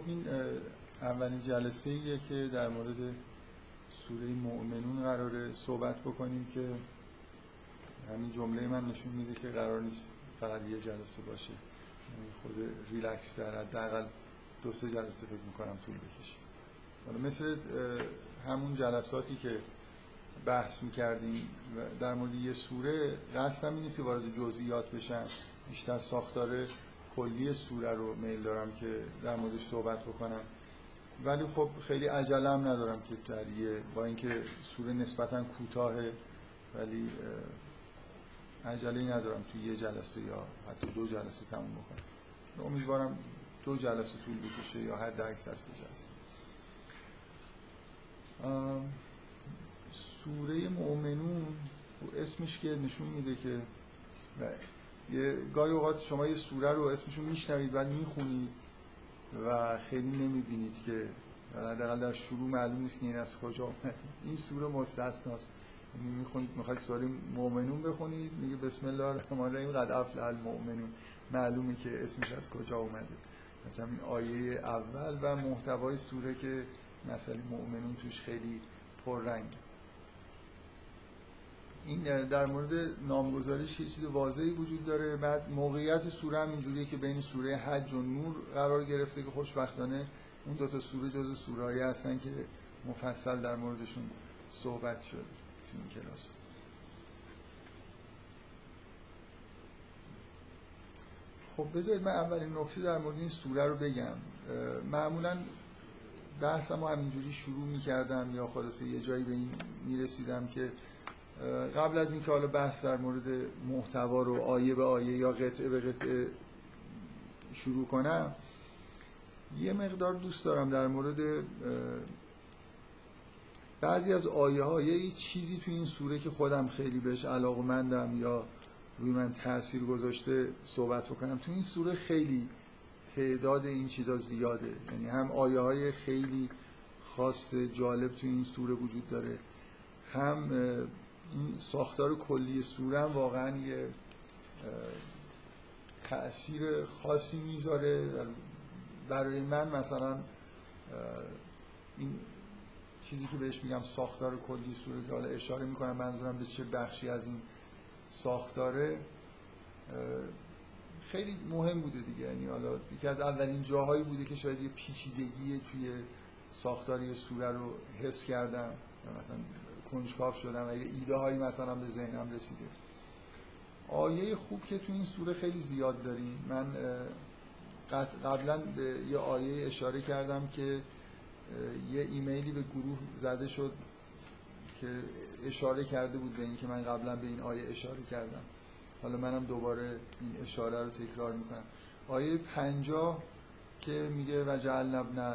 خب این اولین جلسه ایه که در مورد سوره مؤمنون قراره صحبت بکنیم که همین جمله من نشون میده که قرار نیست فقط یه جلسه باشه. خود ریلکس در حداقل دو سه جلسه فکر می‌کنم طول بکشه. حالا مثل همون جلساتی که بحث می‌کردیم در مورد یه سوره قصدم این نیست که وارد جزئیات بشم بیشتر ساختار کلی سوره رو میل دارم که در موردش صحبت بکنم. ولی خب خیلی عجلم ندارم که در یه با اینکه سوره نسبتا کوتاهه ولی عجله ندارم توی یه جلسه یا حتی دو جلسه تموم بکنم. امیدوارم دو جلسه طول بکشه یا حد اکثر سه جلسه. سوره مؤمنون اسمش که نشون میده که یه گاهی اوقات شما یه سوره رو اسمشو میشنوید بعد می‌خونید و خیلی نمی‌بینید که حداقل در شروع معلوم نیست که این از کجا اومده این سوره مستثناست. یعنی می‌خونید می‌خواید سوره مؤمنون بخونید میگه بسم الله الرحمن الرحیم قد افلح المؤمنون. معلومه که اسمش از کجا اومده. مثلا این آیه اول و محتوای سوره که مثلا مؤمنون توش خیلی پررنگ این در مورد نامگذاریش یه چیز واضحی وجود داره. بعد موقعیت سوره هم اینجوریه که بین سوره حج و نور قرار گرفته که خوشبختانه اون دوتا سوره جز سورهایی هستن که مفصل در موردشون صحبت شده تو این کلاس. خب بذارید من اولین نکته در مورد این سوره رو بگم. معمولا بحثم همینجوری شروع می‌کردم یا خلاصه یه جایی به این می‌رسیدم که قبل از اینکه حالا بحث در مورد محتوا رو آیه به آیه یا قطعه به قطعه شروع کنم یه مقدار دوست دارم در مورد بعضی از آیه ها یه چیزی تو این سوره که خودم خیلی بهش علاقمندم یا روی من تاثیر گذاشته صحبت بکنم تو این سوره خیلی تعداد این چیزا زیاده. یعنی هم آیه های خیلی خاص جالب تو این سوره وجود داره هم این ساختار کلی سوره واقعا یه تأثیر خاصی می‌ذاره. برای من مثلا این چیزی که بهش میگم ساختار کلی سوره که حالا اشاره می‌کنم منظورم به چه بخشی از این ساختاره خیلی مهم بوده دیگه. یعنی حالا یکی از اولین جاهایی بوده که شاید یه پیچیدگی توی ساختاری سوره رو حس کردم. مثلا کنجکاف شدم یه ایده هایی مثلا به ذهنم رسیده. آیه خوب که تو این سوره خیلی زیاد داریم. من قبلا به یه آیه اشاره کردم که یه ایمیلی به گروه زده شد که اشاره کرده بود به اینکه من قبلا به این آیه اشاره کردم. حالا منم دوباره این اشاره رو تکرار می‌کنم. آیه پنجاه که میگه و جعل ابن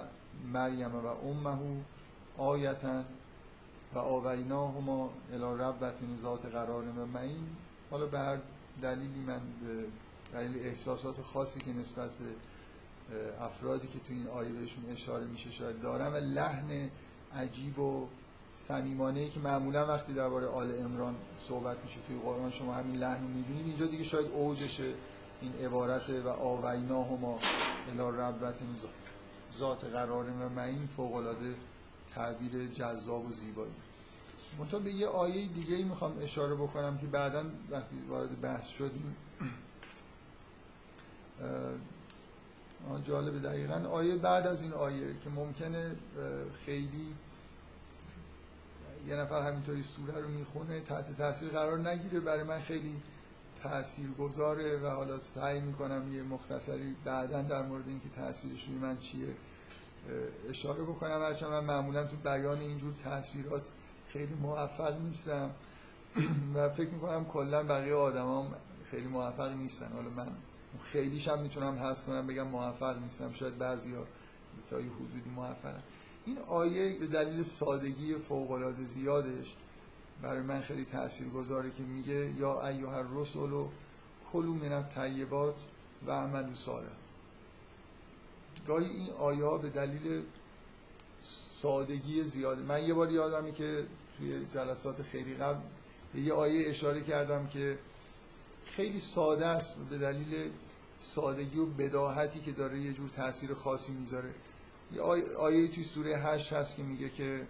مریم و امه آیتن و آویناهما الی ربت ذات قرار و معین. حالا به دلیلی من به دلیل احساسات خاصی که نسبت به افرادی که تو این آیه بهشون اشاره میشه شاید دارم و لحن عجیب و صمیمانه که معمولا وقتی درباره آل امران صحبت میشه توی قرآن شما همین لحن رو می‌بینید اینجا دیگه شاید اوجشه این عبارت و آویناهما الی ربت ذات قرار و معین فوق تعبیر جذاب و زیبایی. منتها به یه آیه دیگه ای می‌خوام اشاره بکنم که بعدا وقتی وارد بحث شدیم جالب دقیقا. آیه بعد از این آیه که ممکنه خیلی یه نفر همینطوری سوره رو می‌خونه تحت تاثیر قرار نگیره برای من خیلی تأثیر گذاره و حالا سعی می‌کنم یه مختصری بعدا در مورد اینکه تاثیرش روی من چیه اشاره بکنم. هرچند من معمولا تو بیان اینجور تاثیرات خیلی موفق نیستم. و فکر می‌کنم کلا بقیه آدمام خیلی موفق نیستن. حالا من خیلیش هم می‌تونم حس کنم بگم موفق نیستم. شاید بعضیا تا یه حدودی موفق این آیه به دلیل سادگی فوق العاده زیادش برای من خیلی تاثیرگذاره که میگه یا ایها الرسل و کلوا من الطیبات و عملوا صالح گاهی این آیه ها به دلیل سادگی زیاده من یه بار یادمه که توی جلسات خیلی قبل یه آیه اشاره کردم که خیلی ساده است به دلیل سادگی و بداهتی که داره یه جور تاثیر خاصی می‌ذاره. یه آیه توی سوره هشت هست که میگه که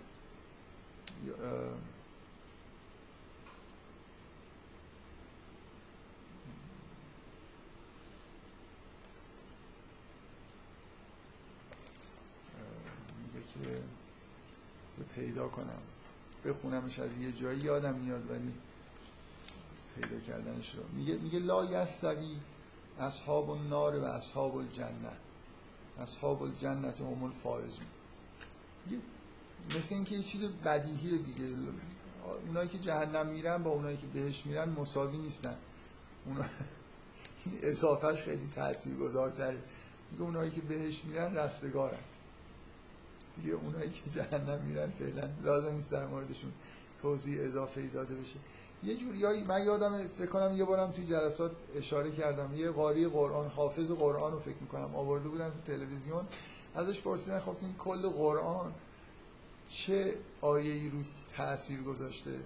پیدا کنم. بخونمش از یه جایی یادم میاد ولی پیدا کردنش رو. میگه میگه لا یستوی اصحاب النار و اصحاب الجنه. اصحاب الجنت هم الفائزون مثل اینکه یه چیز بدیهی دیگه. اونایی که جهنم میرن با اونایی که بهش میرن مساوی نیستن. اونا این اضافهش خیلی تأثیر گذارتره میگه اونایی که بهش میرن رستگارن. دیگه اونایی که جهنم میرن فعلا. لازم نیست در موردشون توضیح اضافه ای داده بشه. یه جوری من یادم فکر کنم یه بارم توی جلسات اشاره کردم. یه قاری قرآن حافظ قرآن رو فکر می‌کنم آورده بودن تو تلویزیون. ازش پرسیدن خب این کل قرآن چه آیه ای رو تاثیر گذاشته؟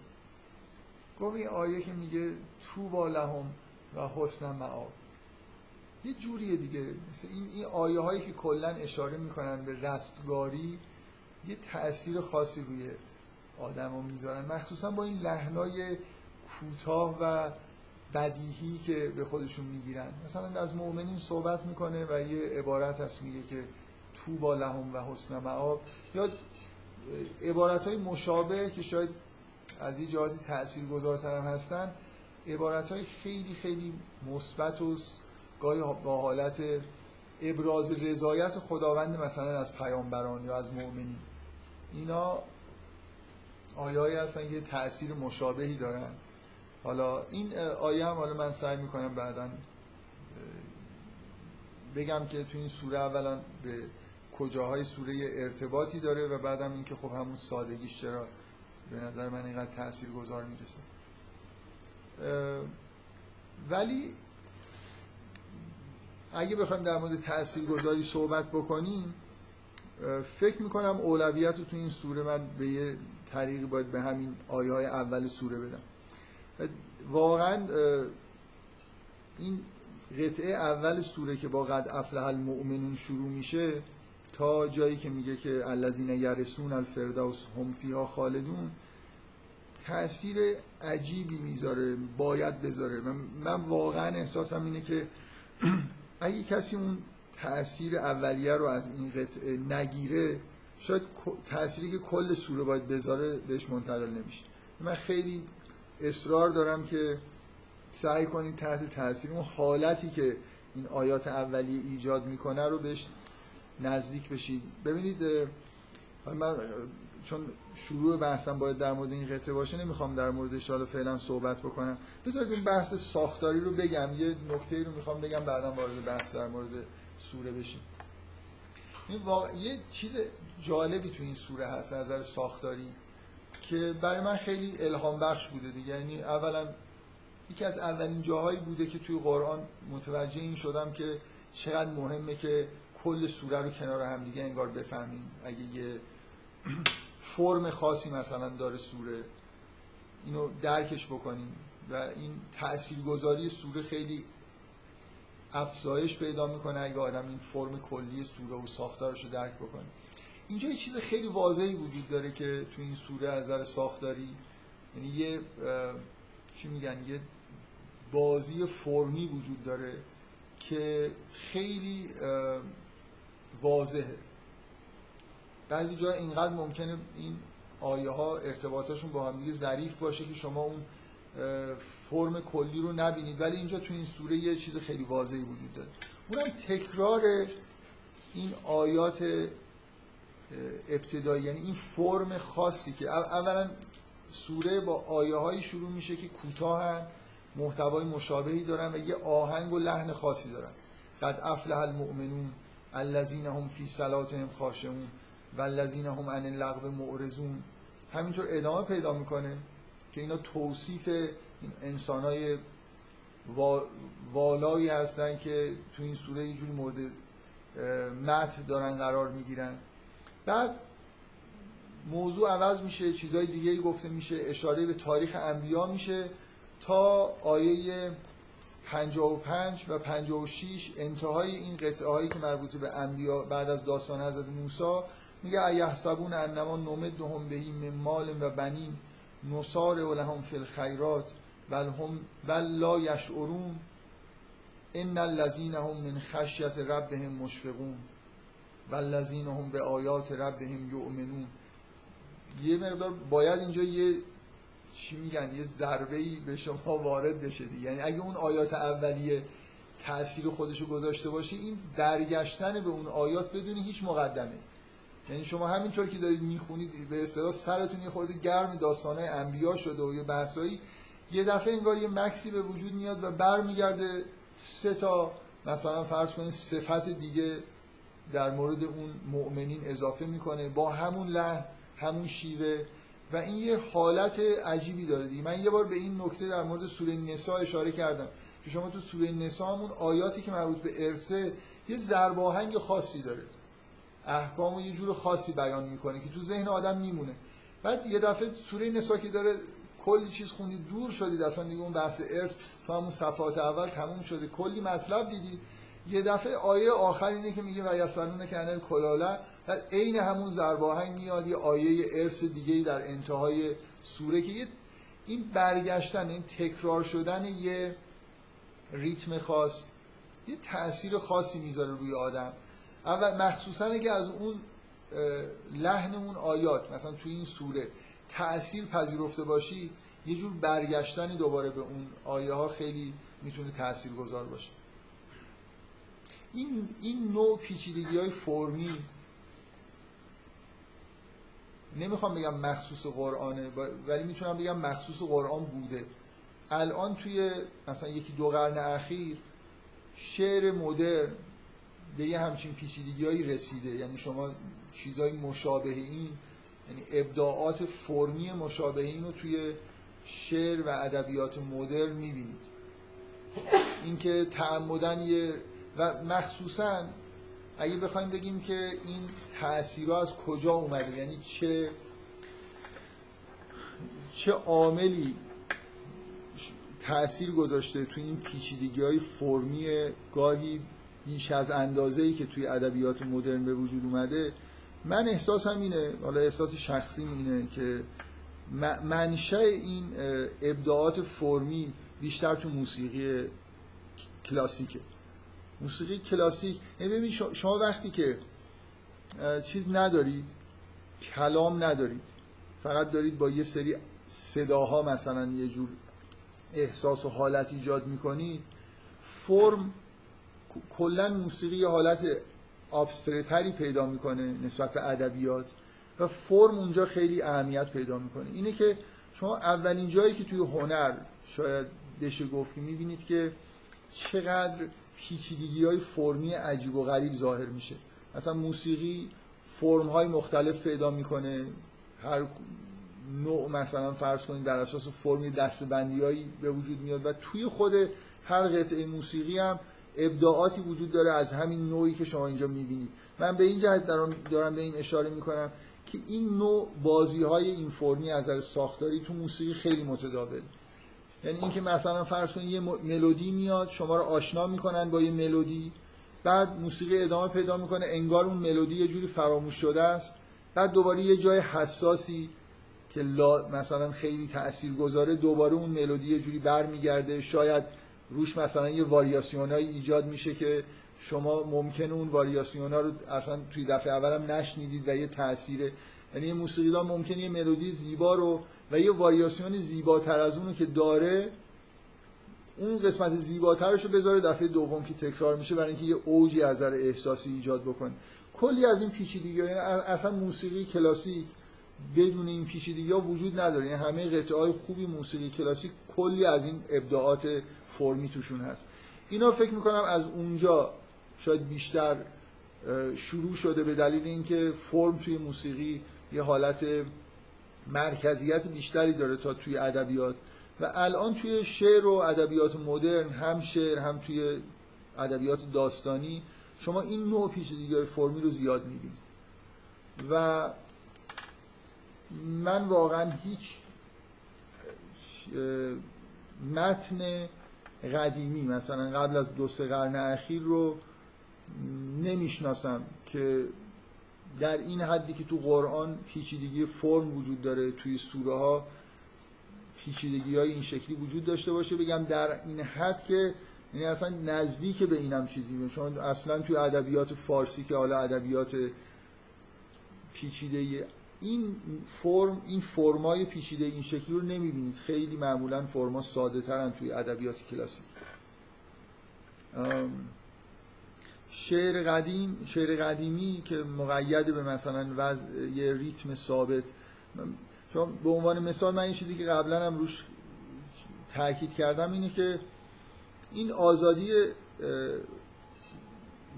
گفت این آیه که میگه تو با لهم و حسن معاب یه جوریه دیگه. مثل این, این آیه هایی که کلا اشاره می‌کنن به رستگاری یه تاثیر خاصی روی آدم رو می‌ذارن. مخصوصا با این لحنای کوتاه و بدیهی که به خودشون می‌گیرن. مثلا از مؤمنین صحبت می‌کنه و یه عبارت هست میگه که تو با لهم و حسن معاب یا عبارت های مشابه که شاید از یه جهاتی تأثیر هستن عبارت های خیلی خیلی مثبت و گاهی با حالت ابراز رضایت خداوند مثلا از پیامبران یا از مؤمنین. اینا آیه هستن یه تأثیر مشابهی دارن. حالا این آیه هم حالا من سعی می‌کنم بعدا بگم که تو این سوره اولا به کجاهای سوره ارتباطی داره و بعدم اینکه خب همون سادگیش چرا به نظر من اینقدر تأثیر گذار می‌رسه ولی اگه بخوایم در مورد تأثیر گذاری صحبت بکنیم فکر می‌کنم اولویت رو تو این سوره من به یه طریقی باید به همین آیه های اول سوره بدم. واقعا این قطعه اول سوره که با قد افلح المؤمنون شروع میشه تا جایی که میگه که الذین یرسون الفردوس هم فیها خالدون تاثیر عجیبی می‌ذاره باید بذاره. من, من واقعا احساسم اینه که اگه کسی اون تاثیر اولیه رو از این قطعه نگیره شاید تأثیری که کل سوره باید بذاره بهش منتقل نمیشه. من خیلی اصرار دارم که سعی کنید تحت تاثیر اون حالتی که این آیات اولیه ایجاد می‌کنه رو بهش نزدیک بشید. ببینید من چون شروع بحثم باید در مورد این قطعه باشه نمی‌خوام در مورد حالا فعلا صحبت بکنم. بذارید این بحث ساختاری رو بگم. یه نکته رو می‌خوام بگم بعدا وارد بحث در مورد سوره بشیم. این واقع... یه چیز جالبی تو این سوره هست از نظر ساختاری که برای من خیلی الهام بخش بوده دیگه. یعنی اولا یکی از اولین جاهایی بوده که توی قرآن متوجه این شدم که چقدر مهمه که کل سوره رو کنار هم دیگه انگار بفهمیم. اگه یه فرم خاصی مثلا داره سوره. اینو درکش بکنیم. و این تاثیرگذاری سوره خیلی افزایش پیدا می‌کنه اگه آدم این فرم کلی سوره و ساختارش رو درک بکنه. اینجا یه چیز خیلی واضحی وجود داره که تو این سوره از نظر ساختاری یعنی یه چی میگن؟ یه بازی فرمی وجود داره که خیلی واضحه. بعضی جا اینقدر ممکنه این آیه ها ارتباطاشون با هم دیگه ظریف باشه که شما اون فرم کلی رو نبینید. ولی اینجا تو این سوره یه چیز خیلی واضحی وجود داره. اونم تکرار این آیات ابتدایی یعنی این فرم خاصی که اولا سوره با آیه هایی شروع میشه که کوتاهن محتوای مشابهی دارن و یه آهنگ و لحن خاصی دارن. قد افلح المؤمنون الذین هم فی صلاتهم خاشعون. و الذین هم عن اللغو معرضون. همینطور ادامه پیدا می‌کنه که اینا توصیف این انسانای والایی هستن که تو این سوره یه جوری مورد متن دارن قرار می‌گیرن. بعد موضوع عوض میشه چیزای دیگه گفته میشه اشاره به تاریخ انبیا میشه تا آیه 55 و 56 انتهای این قطعه هایی که مربوط به انبیا بعد از داستان حضرت موسی میگه ایحسبون انما نمدهم بهی من مال و بنین نصار لهم فی الخیرات بل هم بل لا یشعرون ان الذین هم من خشیت ربهم مشفقون و هم به آیات ربهم یؤمنون. یه مقدار باید اینجا یه چی میگن؟ یه ضربه به شما وارد بشه دیگه. یعنی اگه اون آیات اولیه تاثیر خودشو گذاشته باشه این برگشتن به اون آیات بدون هیچ مقدمه. یعنی شما همینطور که دارید می‌خونید به اصطلاح سرتون یه خورده گرم داستانه انبیا شده و یه بحثایی یه دفعه انگار یه مکسی به وجود میاد و برمیگرده سه تا مثلا فرض کنید صفت دیگه در مورد اون مؤمنین اضافه می‌کنه با همون لحن همون شیوه و این یه حالت عجیبی داره دیگه. من یه بار به این نکته در مورد سوره نسا اشاره کردم که شما تو سوره نسا همون آیاتی که مربوط به ارسه یه ضرب خاصی داره. احکام و یه جور خاصی بیان می‌کنه که تو ذهن آدم میمونه. بعد یه دفعه سوره نسا که داره کلی چیز خوندید دور شدید اصلا دیگه اون بحث ارث تو همون صفحات اول تموم شده کلی مطلب دیدید یه دفعه آیه آخر اینه که میگه و یسالونه که انل کلاله و عین همون ضرباهنگ میاد یه آیه ارث دیگه در انتهای سوره که این برگشتن این تکرار شدن یه ریتم خاص یه تاثیر خاصی می‌ذاره روی آدم. اول مخصوصا که از اون لحن اون آیات مثلا توی این سوره تأثیر پذیرفته باشی یه جور برگشتنی دوباره به اون آیه ها خیلی می‌تونه تأثیر گذار باشه. این, این نوع پیچیدگی های فرمی نمی‌خوام بگم مخصوص قرآنه ولی می‌تونم بگم مخصوص قرآن بوده. الان توی مثلا یکی دو قرن اخیر شعر مدرن به یه همچین پیچیدگی هایی رسیده. یعنی شما چیزای مشابه این یعنی ابداعات فرمی مشابه این رو توی شعر و ادبیات مدرن می‌بینید. اینکه تعمدن یه و مخصوصا اگه بخوایم بگیم که این تأثیرها از کجا اومده یعنی چه چه عاملی تأثیر گذاشته توی این پیچیدگی های فرمی گاهی بیش از اندازه ای که توی ادبیات مدرن به وجود اومده من احساسم اینه حالا احساس شخصی اینه که منشأ این ابداعات فرمی بیشتر تو موسیقی کلاسیکه. موسیقی کلاسیک. یعنی ببینید شما وقتی که چیز ندارید کلام ندارید فقط دارید با یه سری صداها مثلا یه جور احساس و حالت ایجاد می‌کنید فرم کلا موسیقی یه حالت آبسترتری پیدا می‌کنه نسبت به ادبیات و فرم اونجا خیلی اهمیت پیدا می‌کنه. اینه که شما اولین جایی که توی هنر شاید بشه گفت که می‌بینید که چقدر پیچیدگی های فرمی عجیب و غریب ظاهر میشه. مثلا موسیقی فرم های مختلف پیدا می‌کنه. هر نوع مثلا فرض کنید در اساس فرمی دستبندی به وجود میاد و توی خود هر قطعه موسیقی هم ابداعاتی وجود داره از همین نوعی که شما اینجا می‌بینید. من به این جهت دارم, دارم به این اشاره می‌کنم که این نوع بازی های این فرمی از نظر ساختاری تو موسیقی خیلی متداول. یعنی اینکه مثلا فرض کنید یه ملودی میاد شما رو آشنا می‌کنن با یه ملودی بعد موسیقی ادامه پیدا می‌کنه انگار اون ملودی یه جوری فراموش شده است. بعد دوباره یه جای حساسی که مثلا خیلی تأثیر گذاره دوباره اون ملودی یه جوری برمیگرده. شاید روش مثلا یه واریاسیون ایجاد میشه که شما ممکن اون واریاسیون ها رو اصلا توی دفعه اول هم نشنیدید و یه تاثیر یعنی یه موسیقی ممکن یه ملودی زیبا رو و یه واریاسیون زیباتر از اونو که داره اون قسمت زیباترش رو بذاره دفعه دوم که تکرار میشه برای اینکه یه اوجی از نظر احساسی ایجاد بکنه. کلی از این پیچیدگی یعنی اصلا موسیقی کلاسیک بدون این پیچیدگی ها وجود نداره. یعنی همه قطعه های خوبی موسیقی کلاسیک کلی از این ابداعات فرمی توشون هست. اینا فکر می‌کنم از اونجا شاید بیشتر شروع شده به دلیل اینکه فرم توی موسیقی یه حالت مرکزیت بیشتری داره تا توی ادبیات. و الان توی شعر و ادبیات مدرن هم شعر هم توی ادبیات داستانی شما این نوع پیچیدگی های فرمی رو زیاد می‌بینید. و من واقعا هیچ متن قدیمی مثلا قبل از دو سه قرن اخیر رو نمی‌شناسم که در این حدی که تو قرآن پیچیدگی فرم وجود داره توی سوره ها پیچیدگی های این شکلی وجود داشته باشه. بگم در این حد که یعنی اصلا نزدیک به اینم چیزی میشه چون اصلا توی ادبیات فارسی که حالا ادبیات پیچیده این فرم این فرمای پیچیده این شکلی رو نمی‌بینید. خیلی معمولا فرما ساده ترن توی ادبیات کلاسیک. شعر قدیم شعر قدیمی که مقید به مثلا یه ریتم ثابت. چون به عنوان مثال من این چیزی که قبلا هم روش تاکید کردم اینه که این آزادی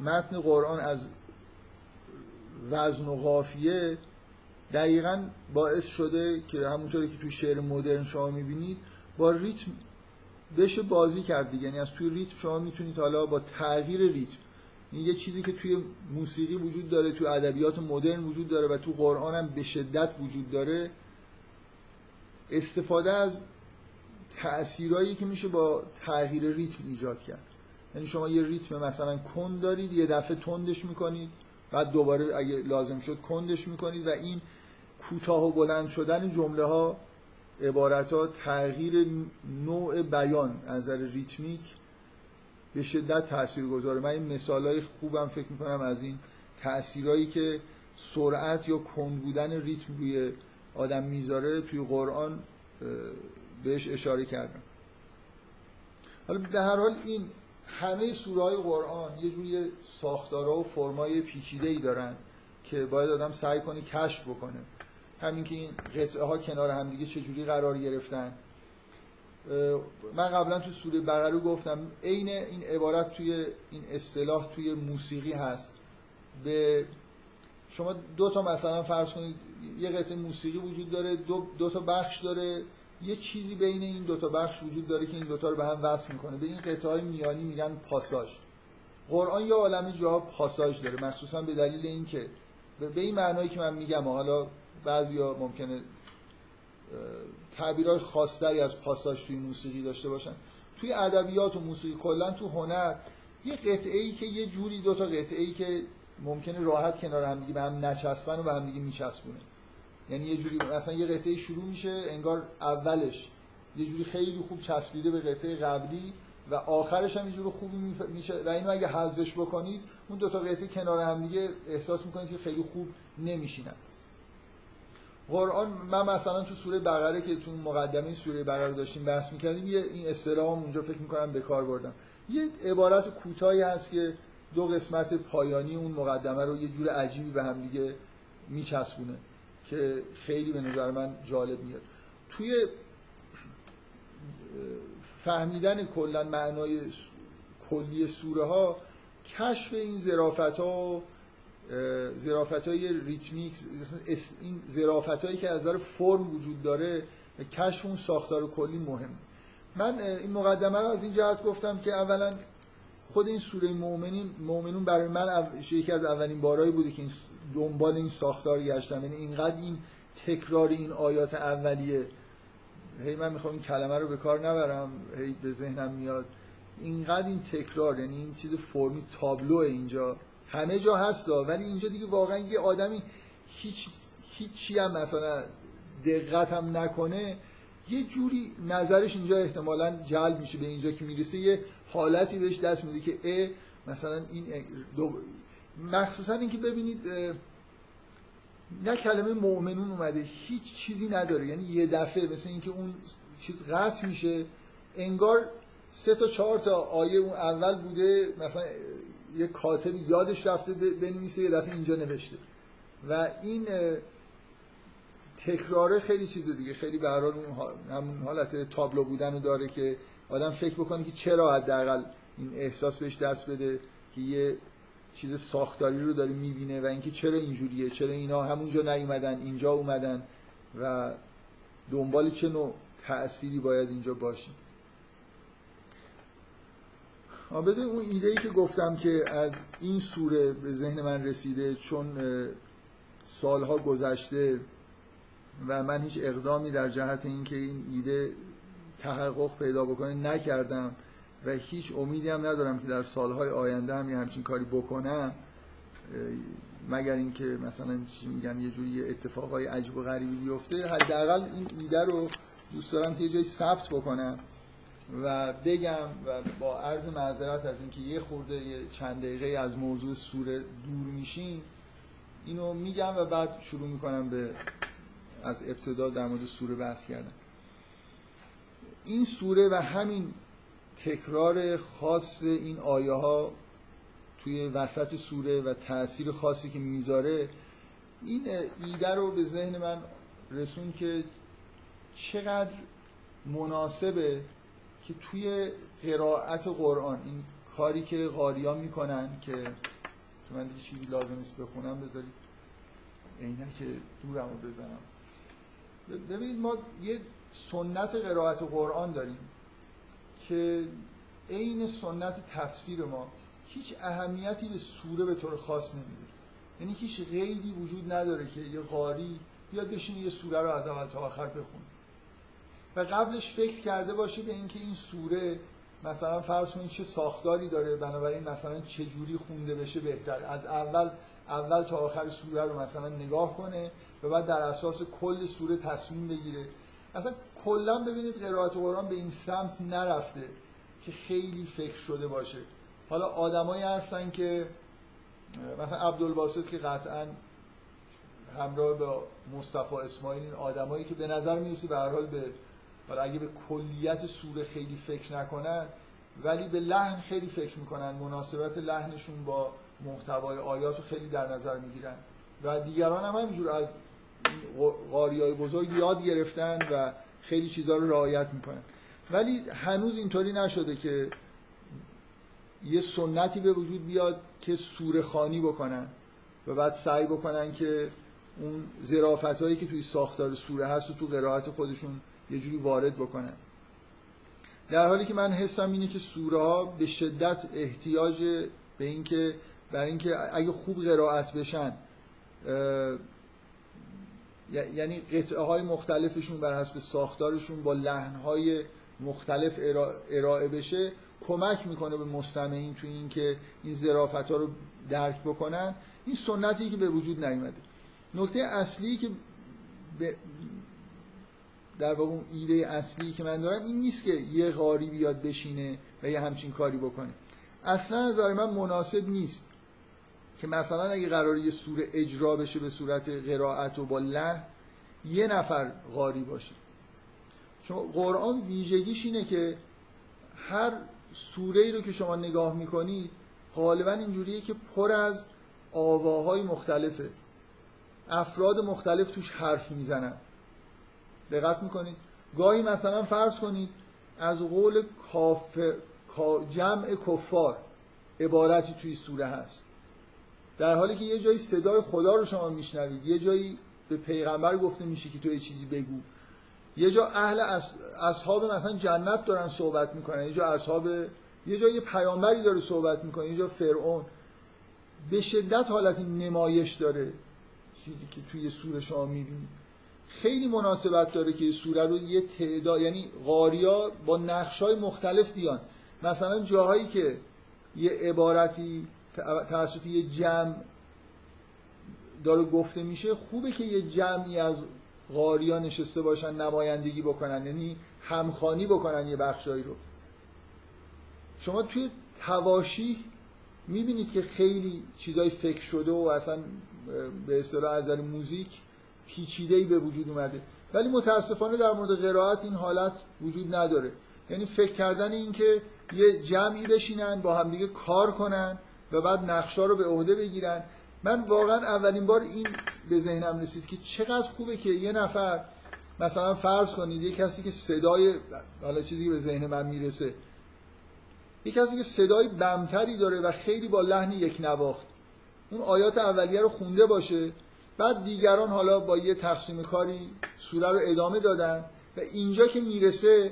متن قرآن از وزن و قافیه دقیقا باعث شده که همونطوری که توی شعر مدرن شما می‌بینید با ریتم بشه بازی کرد دیگه. یعنی از توی ریتم شما می‌تونید حالا با تغییر ریتم این یه چیزی که توی موسیقی وجود داره توی ادبیات مدرن وجود داره و تو قرآن هم به شدت وجود داره استفاده از تأثیرایی که میشه با تغییر ریتم ایجاد کرد. یعنی شما یه ریتم مثلا کند دارید یه دفعه تندش می‌کنید بعد دوباره اگه لازم شد کندش می‌کنید و این کوتاه و بلند شدن جمله ها عبارت ها تغییر نوع بیان از نظر ریتمیک به شدت تأثیر گذاره. من این مثال های خوبم فکر می‌کنم از این تأثیرهایی که سرعت یا کند بودن ریتم روی آدم می‌ذاره توی قرآن بهش اشاره کردم. حالا به هر حال این همه سوره های قرآن یه جوری ساختارها و فرمای پیچیده ای دارن که باید آدم سعی کنه کشف بکنه. همین که این قطعه ها کنار همدیگه چجوری قرار گرفتن. من قبلا تو سوره بقره گفتم عین این عبارت توی این اصطلاح توی موسیقی هست. به شما دو تا مثلا فرض کنید یه قطعه موسیقی وجود داره دو, دو تا بخش داره. یه چیزی بین این دو تا بخش وجود داره که این دوتا رو به هم وصل می‌کنه. به این قطعه های میانی میگن پاساژ. قرآن یا عالم جاها پاساژ داره مخصوصا به دلیل اینکه به این معنایی که من میگم حالا بعضیا ممکنه تعبیرهای خاصتری از پاساژ توی موسیقی داشته باشن. توی ادبیات و موسیقی کلا تو هنر یه قطعه ای که یه جوری دو تا قطعه ای که ممکنه راحت کنار هم دیگه به هم نچسبن و به هم دیگه میچسبونه. یعنی یه جوری مثلا یه قطعه شروع میشه انگار اولش یه جوری خیلی خوب چسبیده به قطعه قبلی و آخرش هم یه جوری خوبی میشه. و اینو اگه حذفش بکنید اون دو تا قطعه کنار هم دیگه احساس می‌کنید که خیلی خوب نمیشینن. قرآن من مثلا تو سوره بقره که تو مقدمه سوره بقره داشتیم بحث می‌کردیم یه این اصطلاح اونجا فکر می‌کنم به کار بردم یه عبارت کوتاهی هست که دو قسمت پایانی اون مقدمه رو یه جور عجیبی به هم دیگه میچسبونه که خیلی به نظر من جالب میاد. توی فهمیدن کلا معنای کلی سوره ها کشف این زرافت ها زرافت های ریتمیک این زرافت هایی که از نظر فرم وجود داره کشف اون ساختار کلی مهم من این مقدمه رو از این جهت گفتم که اولا خود این سوره مؤمنین مؤمنون برای من یکی از اولین بارهایی بوده که این دنبال این ساختار گشتم. یعنی اینقدر این تکرار این آیات اولیه. هی من می‌خوام این کلمه رو به کار نبرم هی به ذهنم میاد. اینقدر این تکرار یعنی این چیز فرمی تابلو اینجا. همه جا هستا ولی اینجا دیگه واقعا یه آدمی هیچ هیچی هم مثلا دقت هم نکنه یه جوری نظرش اینجا احتمالا جلب میشه به اینجا که می‌رسه یه حالتی بهش دست میده که ا مثلا این دو مخصوصا اینکه ببینید نه کلمه مؤمنون اومده هیچ چیزی نداره. یعنی یه دفعه مثل اینکه اون چیز قطع میشه انگار سه تا چهار تا آیه اون اول بوده مثلا یه کاتب یادش رفته بنویسه یه دفعه اینجا نوشته. و این تکراره خیلی چیز دیگه. خیلی به هر همون حالت تابلو بودن رو داره که آدم فکر بکنه که چرا حداقل این احساس بهش دست بده که یه چیز ساختاری رو داره می‌بینه و اینکه چرا اینجوریه چرا اینا همونجا نیومدن اینجا اومدن و دنبال چه نوع تأثیری باید اینجا باشیم بذار اون ایده ای که گفتم که از این سوره به ذهن من رسیده چون سالها گذشته و من هیچ اقدامی در جهت اینکه این ایده تحقق پیدا بکنه نکردم و هیچ امیدی هم ندارم که در سالهای آینده هم یه همچین کاری بکنم مگر اینکه مثلا چی میگن یه جوری اتفاقای عجیب و غریبی بیفته حداقل این ایده رو دوست دارم که یه جایی ثبت بکنم. و بگم و با عرض معذرت از اینکه یه خورده یه چند دقیقه از موضوع سوره دور میشیم اینو میگم و بعد شروع می‌کنم به از ابتدا در مورد سوره بحث کردم این سوره و همین تکرار خاص این آیه ها توی وسط سوره و تاثیر خاصی که می‌ذاره این ایده رو به ذهن من رسون که چقدر مناسبه که توی قرائت قرآن این کاری که قاریا می‌کنن که من دیگه چیزی لازم نیست بخونم بذارید که دورم رو بزنم. ببینید ما یه سنت قرائت قرآن داریم که عین سنت تفسیر ما هیچ اهمیتی به سوره به طور خاص نمیده. یعنی هیچ قیدی وجود نداره که یه قاری بیاد بشینه یه سوره رو از اول تا آخر بخونه. و قبلش فکر کرده باشه به اینکه این سوره مثلا فرض کنید چه ساختاری داره بنابراین مثلا چه جوری خونده بشه بهتر. از اول اول تا آخر سوره رو مثلا نگاه کنه و بعد در اساس کل سوره تصمیم بگیره. اصلا کلا ببینید قرائت قرآن به این سمت نرفته که خیلی فکر شده باشه. حالا آدمایی هستن که مثلا عبدالباسط که قطعا همراه با مصطفی اسماعیل این آدمایی که به نظر می‌رسی به هر حال به حالا اگه به کلیت سوره خیلی فکر نکنن ولی به لحن خیلی فکر می‌کنن. مناسبت لحنشون با محتوای آیات رو خیلی در نظر می‌گیرن. و دیگران هم همینجور از قاری های بزرگ یاد گرفتن و خیلی چیزها رو رعایت می‌کنن. ولی هنوز اینطوری نشده که یه سنتی به وجود بیاد که سوره خانی بکنن و بعد سعی بکنن که اون زرافت هایی که توی ساختار سوره هست و تو قرائت خودشون یه جوری وارد بکنن در حالی که من حسم اینه که سوره ها به شدت احتیاج به اینکه برای اینکه اگه خوب قرائت بشن یعنی قطعه های مختلفشون بر حسب ساختارشون با لحن های مختلف ارائه بشه کمک می‌کنه به مستمعین تو اینکه این ظرافت ها رو درک بکنن. این سنتی که به وجود نیومده. نکته اصلی که در واقع اون ایده اصلی که من دارم این نیست که یه غاری بیاد بشینه و یه همچین کاری بکنه. اصلا نظر من مناسب نیست که مثلا اگه قرار یه سوره اجرا بشه به صورت قرائت و با لحن یه نفر غاری باشه. شما قرآن ویژگیش اینه که هر سوره ای رو که شما نگاه می‌کنید غالبا اینجوریه که پر از آواهای مختلفه. افراد مختلف توش حرف می‌زنن. دقت می‌کنید. گاهی مثلا فرض کنید از قول کافر جمع کفار عبارتی توی سوره هست. در حالی که یه جایی صدای خدا رو شما میشنوید یه جایی به پیغمبر گفته میشه که تو یه چیزی بگو. یه جا اهل اصحاب مثلا جنت دارن صحبت می‌کنن یه جا اصحاب یه جا یه پیامبری داره صحبت می‌کنه یه جا فرعون. به شدت حالت نمایش داره چیزی که توی سوره شما می‌بینید. خیلی مناسبت داره که سوره رو یه تعداد یعنی قاریا با نقشای مختلف بیان. مثلا جاهایی که یه عبارتی توسط یه جمع داره گفته میشه خوبه که یه جمعی از قاریا نشسته باشن نمایندگی بکنن یعنی همخانی بکنن یه بخشایی رو. شما توی تواشی می‌بینید که خیلی چیزای فکر شده و اصلا به اصطلاح از نظر موزیک پیچیده به وجود اومده. ولی متاسفانه در مورد قرائت این حالت وجود نداره. یعنی فکر کردن این که یه جمعی بشینن با همدیگه کار کنن و بعد نقشا رو به عهده بگیرن. من واقعا اولین بار این به ذهنم رسید که چقدر خوبه که یه نفر مثلا فرض کنید یه کسی که صدای حالا چیزی به ذهن من می‌رسه یه کسی که صدای بمتری داره و خیلی با لحنی یک نواخت. اون آیات اولیه رو خونده باشه. بعد دیگران حالا با یه تقسیم کاری سوره رو ادامه دادن و اینجا که می‌رسه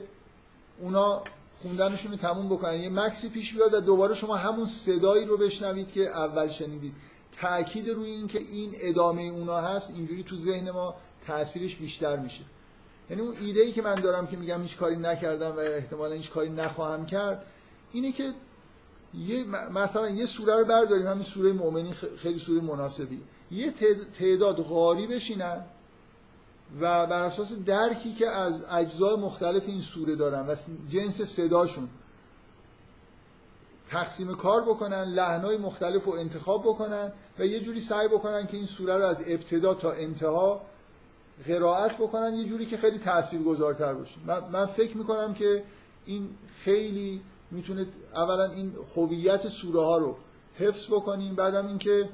اونا خوندنشون رو تموم بکنن. یه مکسی پیش بیاد و دوباره شما همون صدایی رو بشنوید که اول شنیدید. تأکید روی این که این ادامه اونا هست اینجوری تو ذهن ما تاثیرش بیشتر میشه. یعنی اون ایده ای که من دارم که میگم هیچ کاری نکردم و احتمالا هیچ کاری نخواهم کرد اینه که یه مثلا یه سوره رو برداریم همین سوره مؤمنین خیلی سوره مناسبی یه تعداد غاری بشینن و بر اساس درکی که از اجزای مختلف این سوره دارن و جنس صداشون تقسیم کار بکنن لحنای مختلف رو انتخاب بکنن و یه جوری سعی بکنن که این سوره رو از ابتدا تا انتها قرائت بکنن یه جوری که خیلی تاثیرگذارتر باشه من, من فکر می‌کنم که این خیلی می‌تونه اولا این هویت سوره ها رو حفظ بکنیم بعدم اینکه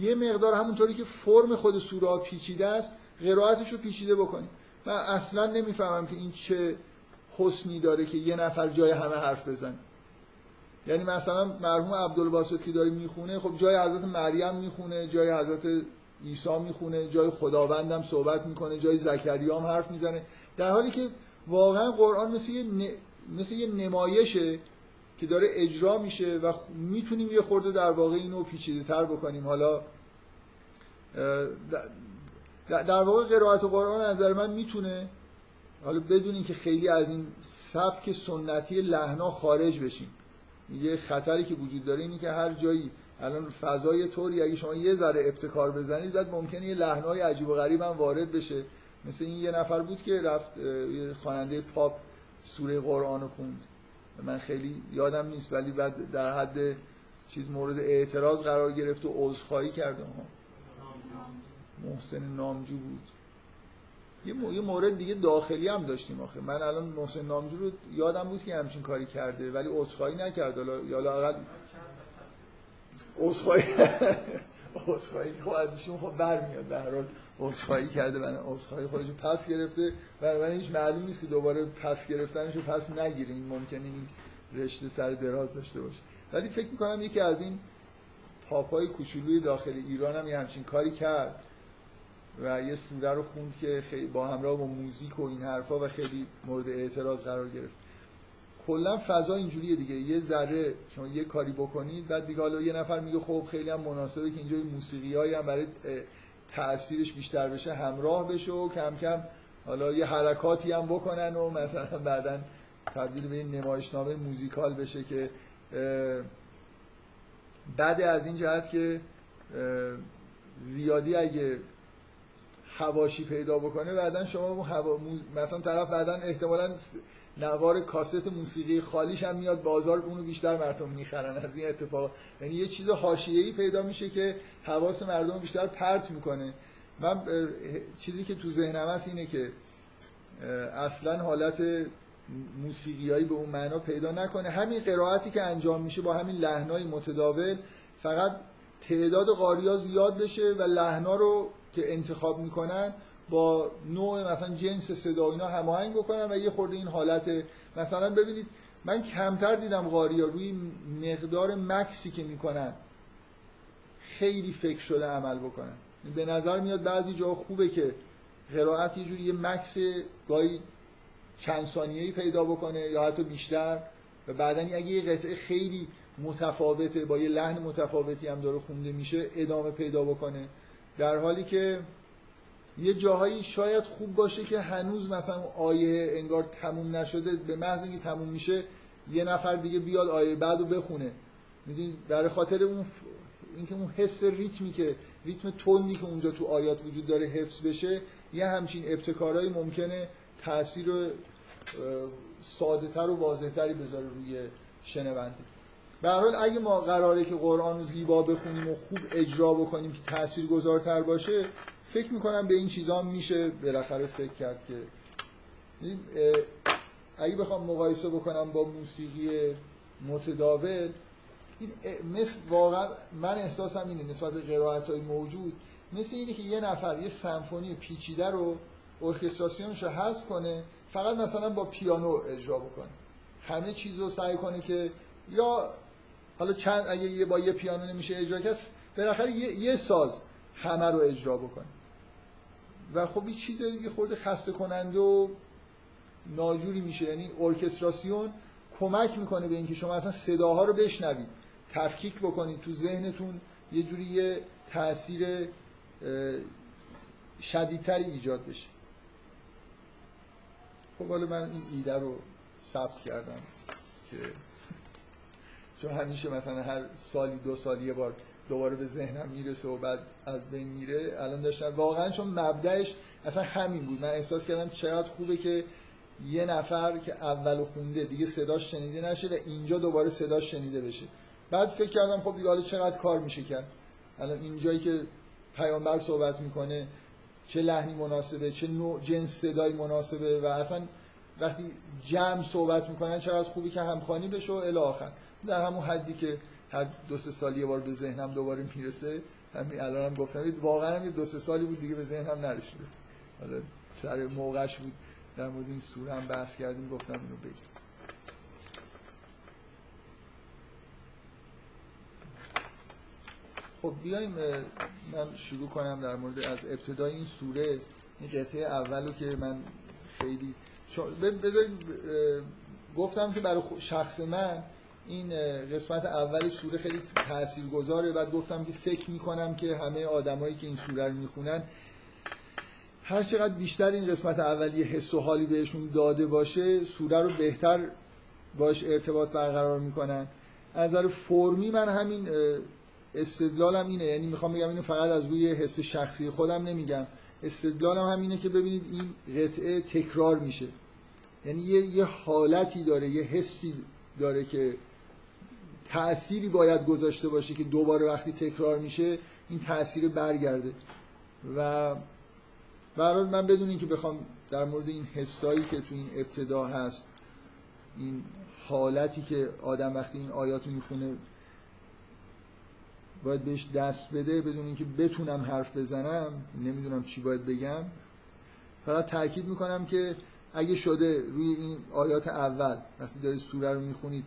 یه مقدار همونطوری که فرم خود سوره پیچیده است قرائتش رو پیچیده بکنیم. من اصلا نمی‌فهمم که این چه حسنی داره که یه نفر جای همه حرف بزنه. یعنی مثلا مرحوم عبدالباسط که داره می‌خونه خب جای حضرت مریم می‌خونه جای حضرت عیسی می‌خونه جای خداوندم صحبت می‌کنه جای زکریا حرف می‌زنه. در حالی که واقعا قرآن مثل یه, مثل یه نمایشه که داره اجرا میشه و می‌تونیم یه خورده در واقع اینو پیچیده تر بکنیم. حالا در واقع قرائت قرآن از نظر من می‌تونه حالا بدون اینکه خیلی از این سبک سنتی لحنا خارج بشیم. یه خطری که وجود داره اینی که هر جایی الان فضای طوری اگه شما یه ذره ابتکار بزنید بعد ممکنه یه لحنای عجیب و غریب هم وارد بشه. مثل این یه نفر بود که رفت خواننده پاپ سوره قرآن رو خوند. من خیلی یادم نیست ولی بعد در حد چیز مورد اعتراض قرار گرفت و عذرخواهی کرد محسن نامجو بود. یه مورد دیگه داخلی هم داشتیم آخه. من الان محسن نامجو رو یادم بود که همچین کاری کرده ولی عذرخواهی نکرد. یا لاقل عذرخواهی عذرخواهی خب ازشون خب برمیاد در حال. عذرخواهی کرده و عذرخواهی خودش پس گرفته و هیچ معلوم نیست که دوباره پس گرفتنش رو پس این ممکنه این رشته سر دراز داشته باشه. ولی فکر می‌کنم یکی از این پاپای کوچولوی داخل ایران هم یه همچین کاری کرد و یه سوره رو خوند که خیلی با همراه با موزیک و این حرفا و خیلی مورد اعتراض قرار گرفت. کلا فضا اینجوریه دیگه. یه ذره شما یه کاری بکنید بعد دیگه حالا یه نفر میگه خب خیلی هم مناسبه که اینجا موسیقی هم برای تاثیرش بیشتر بشه همراه بشه و کم کم حالا یه حرکاتی هم بکنن و مثلا بعدا تبدیل به این نمایشنامه موزیکال بشه که بعد از این جهت که زیادی اگه هواشی پیدا بکنه بعدا شما هوا... مثلا طرف بعدا احتمالا نوار کاست موسیقی خالیش هم میاد بازار اونو بیشتر مردم می‌خرن. از این اتفاق. یعنی یه چیز حاشیه‌ای پیدا میشه که حواس مردم بیشتر پرت می‌کنه. من چیزی که تو ذهنم هست اینه که اصلا حالت موسیقیایی به اون معنا پیدا نکنه. همین قرائتی که انجام میشه با همین لحنای متداول فقط تعداد قاریا زیاد بشه و لحنا رو که انتخاب می‌کنن با نوع مثلا جنس صدا اینا هماهنگ بکنن و یه خورده این حالت مثلا ببینید من کمتر دیدم قاریا روی مقدار مکسی که می‌کنن خیلی فکر شده عمل بکنن. به نظر میاد بعضی جا خوبه که قرائت یه جوری یه مکس گاهی چند ثانیه‌ای پیدا بکنه یا حتی بیشتر و بعدا اگه یه قطعه خیلی متفاوته با یه لحن متفاوتی هم داره خونده میشه ادامه پیدا بکنه. در حالی که یه جاهایی شاید خوب باشه که هنوز مثلا آیه انگار تموم نشده به محض اینکه تموم میشه یه نفر دیگه بیاد آیه بعد رو بخونه. می‌دونید برای خاطر اون اینکه اون حس ریتمی که ریتم تونی که اونجا تو آیات وجود داره حفظ بشه یه همچین ابتکارهایی ممکنه تاثیر ساده تر و واضح تری بذاره روی شنونده. به حال اگه ما قراره که قرآن رو زیبا بخونیم و خوب اجرا بکنیم که تأثیر گذارتر باشه فکر می‌کنم به این چیزا میشه بالاخره فکر کرد که اگه بخوام مقایسه بکنم با موسیقی متداول این مثل واقعا من احساسم اینه نسبت به قرائت های موجود مثل اینه که یه نفر یه سمفونی پیچیده رو ارکستراسیونش رو حذف کنه فقط مثلا با پیانو اجرا بکنه. همه چیز رو سعی کنه که یا حالا چند اگه یه با یه پیانو نمیشه اجرا کرد بالاخره یه،, یه ساز همه رو اجرا بکنه. و خب این چیز یه خورده خسته کننده و ناجوری میشه. یعنی ارکستراسیون کمک می‌کنه به اینکه شما اصلا صداها رو بشنوید. تفکیک بکنید تو ذهنتون. یه جوری یه تاثیر شدیدتری ایجاد بشه. خب حالا من این ایده رو ثبت کردم که چون همیشه مثلا هر سالی دو سالی یه بار دوباره به ذهنم می‌رسه و بعد از بین میره الان داشتم. واقعا چون مبدعش اصلا همین بود. من احساس کردم چقدر خوبه که یه نفر که اول خونده دیگه صداش شنیده نشه و اینجا دوباره صداش شنیده بشه. بعد فکر کردم خب دیگه حالا چقدر کار میشه کرد. الان اینجایی که پیامبر صحبت می‌کنه چه لحنی مناسبه چه نوع جنس صدایی مناسبه و اصلا وقتی جمع صحبت می‌کنن چقدر خوبی که همخوانی بشه و الی آخر. در همون حدی که هر دو سه سال یه بار به ذهنم دوباره می‌رسه همین الان هم گفتم واقعا هم دو سه سالی بود دیگه به ذهنم نرسیده. حالا سر موقعش بود در مورد این سوره هم بحث کردیم گفتم اینو بگم. خب بیایم من شروع کنم در مورد از ابتدای این سوره این قطعه اولو که من خیلی بذارید گفتم که برای شخص من این قسمت اول سوره خیلی تأثیر گذاره بعد گفتم که فکر می‌کنم که همه آدمایی که این سوره رو می‌خونن هر چقدر بیشتر این قسمت اولی حس و حالی بهشون داده باشه سوره رو بهتر باش ارتباط برقرار می‌کنن. از نظر فرمی من همین استدلالم اینه. یعنی می‌خوام بگم اینو فقط از روی حس شخصی خودم نمیگم. استدلالم هم اینه که ببینید این قطعه تکرار میشه. یعنی یه, یه حالتی داره یه حسی داره که تأثیری باید گذاشته باشه که دوباره وقتی تکرار میشه این تأثیر برگرده. و برای من بدون اینکه بخوام در مورد این حسایی که تو این ابتدا هست این حالتی که آدم وقتی این آیات می‌خونه باید بهش دست بده بدون اینکه بتونم حرف بزنم نمی‌دونم چی باید بگم. فقط تاکید می‌کنم که اگه شده روی این آیات اول وقتی دارید سوره رو می‌خونید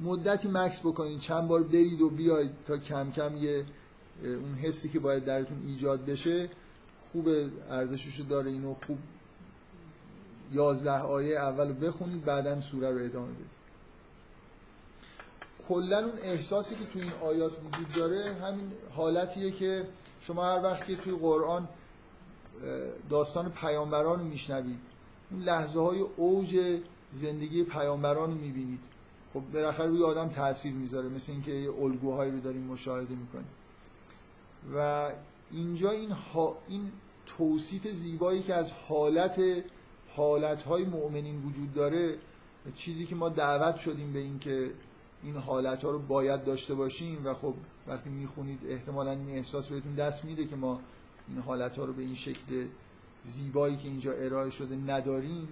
مدتی مکس بکنید چند بار برید و بیاید تا کم کم یه اون حسی که باید درتون ایجاد بشه خوب ارزشش داره اینو خوب یازده آیه اول رو بخونید بعدا سوره رو ادامه بدید. کلا اون احساسی که توی این آیات وجود داره همین حالتیه که شما هر وقت که توی قرآن داستان پیامبران رو میشنوید اون لحظه های اوج زندگی پیامبران رو می‌بینید. خب بالاخره روی آدم تاثیر می‌ذاره مثل اینکه یه الگوهایی رو داریم مشاهده می‌کنیم. و اینجا این, این توصیف زیبایی که از حالت حالتهای مؤمنین وجود داره چیزی که ما دعوت شدیم به اینکه این حالت ها رو باید داشته باشیم و خب وقتی می‌خونید احتمالا این احساس بهتون دست میده که ما این حالت ها رو به این شکل زیبایی که اینجا ارائه شده نداریم.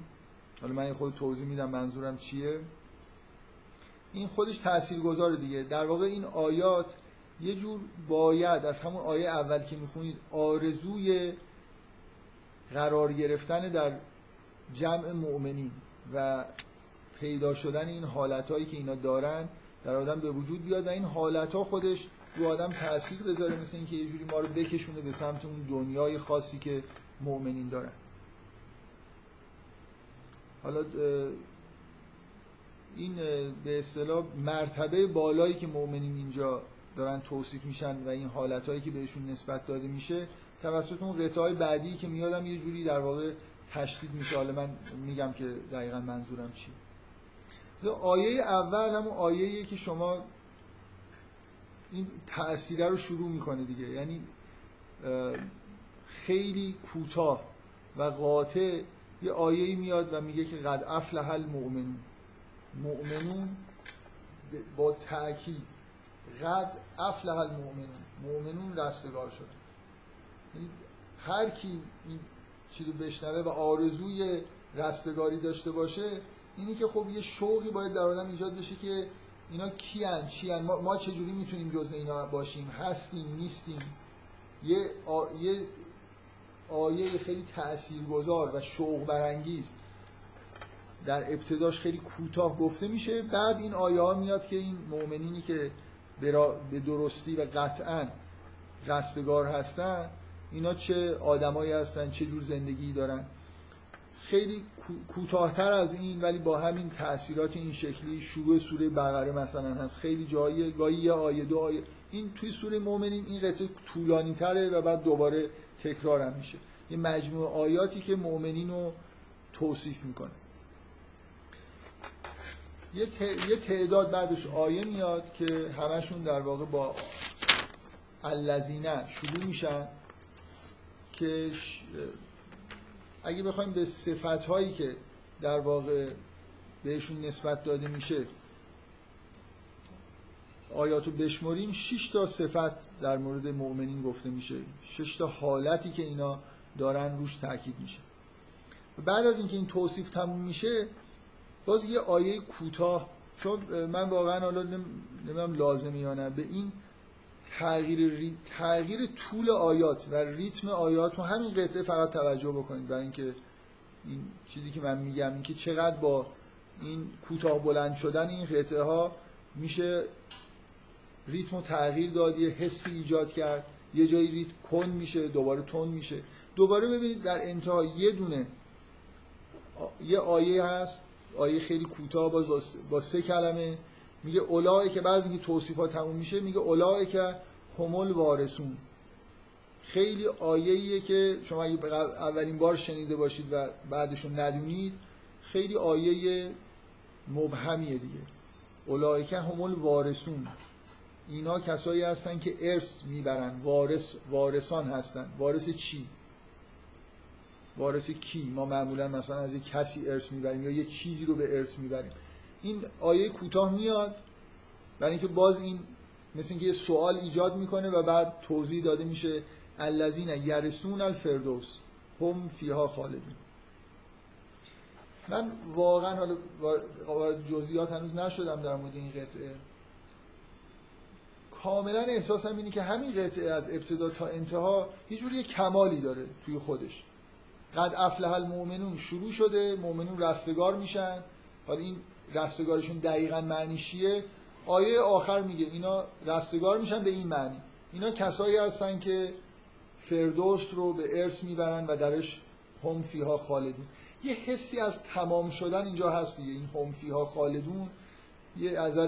حالا من خود توضیح میدم منظورم چیه. این خودش تأثیر گذاره دیگه. در واقع این آیات یه جور باید از همون آیه اول که می‌خونید آرزوی قرار گرفتن در جمع مؤمنین و پیدا شدن این حالتهایی که اینا دارن در آدم به وجود بیاد و این حالت خودش رو آدم تاثیر بذاره مثل اینکه یه جوری ما رو بکشونه به سمت اون دنیای خاصی که مؤمنین دارن. حالا این به اصطلاح مرتبه بالایی که مؤمنین اینجا دارن توصیف میشن و این حالتهایی که بهشون نسبت داده میشه توسط اون قطعه بعدی که میادم یه جوری در واقع تشدید میشه. حالا من میگم که دقیقا منظورم چی آیه اول همون آیه که شما این تأثیره رو شروع می‌کنه دیگه. یعنی خیلی کوتاه و قاطع یه آیه میاد و میگه که قد افلح المؤمنون. مؤمنون با تأکید. قد افلح المؤمنون. مؤمنون رستگار شد. یعنی هر کی این چیزو بشنوه و آرزوی رستگاری داشته باشه اینی که خب یه شوقی باید در آدم ایجاد بشه که اینا کیان چیان؟ ما, ما چجوری می‌تونیم جزء اینا باشیم؟ هستیم نیستیم؟ یه, آ... یه آیه خیلی تاثیرگذار و شوق برانگیز. در ابتداش خیلی کوتاه گفته میشه. بعد این آیه ها میاد که این مؤمنینی که به درستی و قطعا رستگار هستن اینا چه آدمایی هستن چه جور زندگی دارن. خیلی کوتاهتر از این ولی با همین تاثیرات این شکلی شروع سوره بقره مثلا هست. خیلی جایی گاهی یه آیه دو آیه. این توی سوره مؤمنین این قطعه طولانی تره و بعد دوباره تکرار هم میشه. یه مجموعه آیاتی که مؤمنین رو توصیف می‌کنه. یه, تعداد بعدش آیه میاد که همشون در واقع با الذینه شروع میشن که اگه بخوایم به صفت هایی که در واقع بهشون نسبت داده میشه آیاتو بشمریم 6 تا صفت در مورد مؤمنین گفته میشه. 6 تا حالتی که اینا دارن روش تاکید میشه. بعد از اینکه این توصیف تموم میشه باز یه آیه کوتاه چون من واقعا حالا نمی‌دونم لازمی یا نه. به این تغییر, ری... تغییر طول آیات و ریتم آیات و همین قطعه فقط توجه بکنید برای اینکه این چیزی که من میگم این که چقدر با این کوتاه بلند شدن این قطعه ها میشه ریتم و تغییر داد یه حسی ایجاد کرد یه جایی ریتم کن میشه دوباره تون میشه. دوباره ببینید در انتها یه دونه یه آیه هست. آیه خیلی کوتاه باز با سه کلمه. میگه اولای که بعضی که توصیفات تموم میشه میگه اولای که همول وارسون خیلی آیه‌ایه که شما اگه اولین بار شنیده باشید و بعدشون ندونید خیلی آیه مبهمیه دیگه. اولای که همول وارسون اینا کسایی هستن که ارث می‌برن. وارث وارثان هستن. وارث چی؟ وارث کی؟ ما معمولا مثلا از یک کسی ارث می‌بریم یا یه چیزی رو به ارث می‌بریم. این آیه کوتاه میاد برای اینکه باز این مثل اینکه یه سوال ایجاد می‌کنه و بعد توضیح داده میشه. الذین یرسون الفردوس هم فیها خالدون. من واقعا حالا وارد جزئیات هنوز نشدم در مورد این قطعه. کاملا احساسم اینه که همین قطعه از ابتدا تا انتها یه جوری کمالی داره توی خودش. قد افلح المؤمنون. شروع شده. مؤمنون رستگار میشن. حالا این رستگارشون دقیقا معنی چیه؟ آیه آخر میگه اینا رستگار میشن به این معنی. اینا کسایی هستن که فردوس رو به ارث می‌برن و درش هم فیها خالدون. یه حسی از تمام شدن اینجا هست این هم فیها خالدون یه از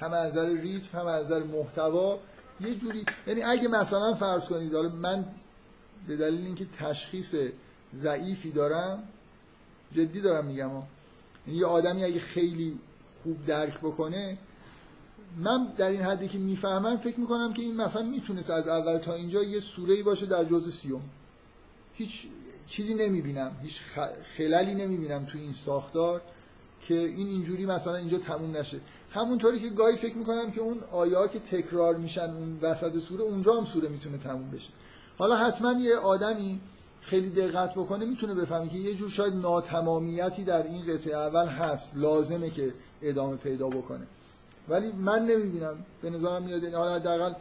هم از نظر ریتم هم از نظر محتوا. یه جوری یعنی اگه مثلا فرض کنید حالا من به دلیل اینکه تشخیص ضعیفی دارم جدی دارم میگم. یعنی یه آدمی اگه خیلی خوب درک بکنه من در این حدی که می‌فهمم فکر می‌کنم که این مثلا می‌تونست از اول تا اینجا یه سوره باشه در جز سیوم. هیچ چیزی نمی‌بینم هیچ خلالی نمی‌بینم تو این ساختار که این اینجوری مثلا اینجا تموم نشه. همونطوری که گاهی فکر می‌کنم که اون آیات که تکرار میشن اون وسط سوره اونجا هم سوره می‌تونه تموم بشه. حالا حتما یه آدمی خیلی دقت بکنه می‌تونه بفهمه که یه جور شاید ناتمامیتی در این قطعه اول هست لازمه که ادامه پیدا بکنه. ولی من نمی‌بینم. به نظرم میاد حالا حداقل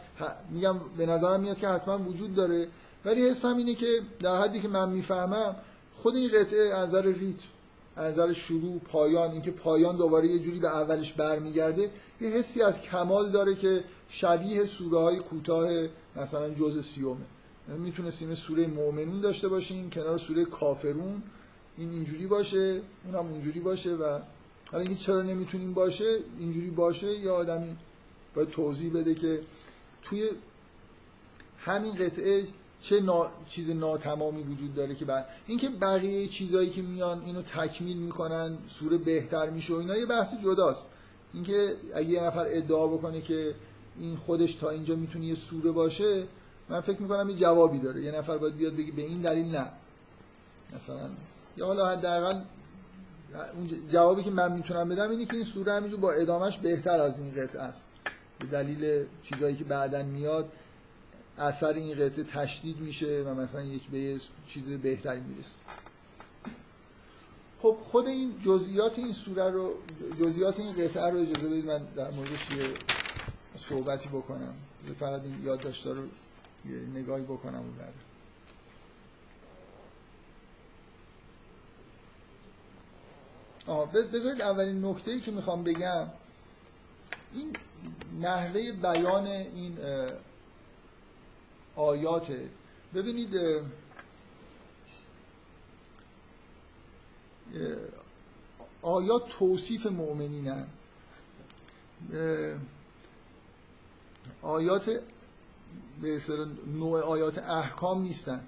میگم به نظرم میاد که حتما وجود داره. ولی حسم اینه که در حدی که من می‌فهمم خود این قطعه از نظر ریتم از نظر شروع پایان اینکه پایان دوباره یه جوری به اولش برمیگرده یه حسی از کمال داره که شبیه سوره های کوتاه مثلا جز سیومه. یعنی می‌تونستیم سوره مؤمنون داشته باشیم کنار سوره کافرون. این اینجوری باشه اون هم اونجوری باشه و حالا اینکه چرا نمی‌تونیم باشه اینجوری باشه یا آدمی باید توضیح بده که توی همین قطعه چه نا... چیز ناتمامی وجود داره که بعد اینکه بقیه چیزایی که میان اینو تکمیل می‌کنن سوره بهتر میشه و اینا یه بحث جداست. اینکه اگه یه نفر ادعا بکنه که این خودش تا اینجا می‌تونه یه سوره باشه من فکر می‌کنم این جوابی داره. یه نفر باید بیاد بگه به این دلیل نه. مثلا یا حالا حداقل اون جوابی که من می‌تونم بدم اینه که این سوره همینجور با ادامش بهتر از این قطعه است. به دلیل چیزایی که بعدا میاد اثر این قطعه تشدید میشه و مثلا یک به چیز بهتری می‌رسه. خب خود این جزئیات این سوره رو جزئیات این قطعه رو اجازه بدید من در موردش یه صحبتی بکنم. فقط این یادداشت‌ها رو نگاهی بکنم و بره آه بذارید اولین نکته ای که می‌خوام بگم این نحوه بیان این آیاته ببینید آیات توصیف مؤمنینن. آیات به نوع آیات احکام نیستن.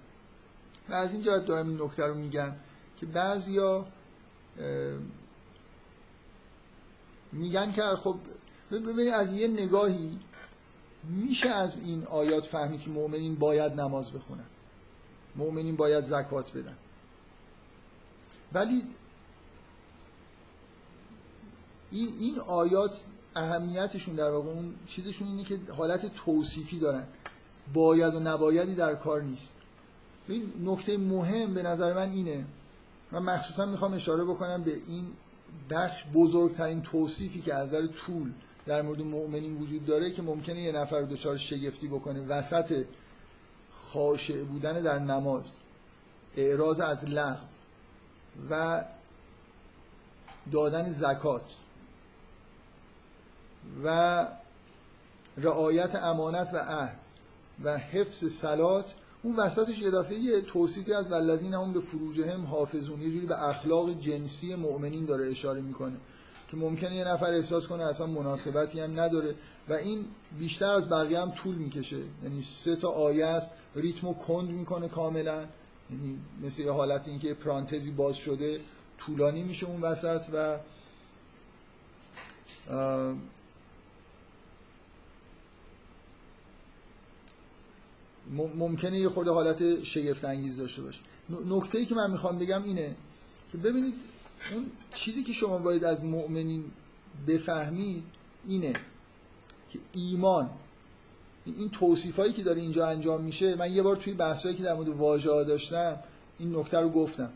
و از این جهت دارم این نکته رو میگم که بعضیا میگن که خب ببینید از یه نگاهی میشه از این آیات فهمید که مؤمنین باید نماز بخونن. مؤمنین باید زکات بدن. ولی این این آیات اهمیتشون در واقع اون چیزشون اینه که حالت توصیفی دارن. باید و نبایدی در کار نیست. این نکته مهم به نظر من اینه. من مخصوصا می‌خوام اشاره بکنم به این بخش بزرگترین توصیفی که از نظر طول در مورد مؤمنین وجود داره که ممکنه یه نفر دچار شگفتی بکنه. وسط خاشع بودن در نماز اعراض از لغو و دادن زکات و رعایت امانت و عهد. و حفظ سلات اون وسطش اضافه یه توصیفی از والذین هم به فروجهم حافظون. یه جوری به اخلاق جنسی مؤمنین داره اشاره می‌کنه. که ممکنه یه نفر احساس کنه اصلا مناسبتی هم نداره و این بیشتر از بقیه هم طول می‌کشه. یعنی سه تا آیه است ریتمو کند می‌کنه کاملا. یعنی مثل یه حالت اینکه پرانتزی باز شده طولانی میشه اون وسط و ممکنه یه خورده حالت شگفت انگیز داشته باشه. نکته ای که من می‌خوام بگم اینه که ببینید اون چیزی که شما باید از مؤمنین بفهمید اینه که ایمان این توصیف هایی که داره اینجا انجام میشه. من یه بار توی بحثایی که در مورد واژه داشتم این نکته رو گفتم.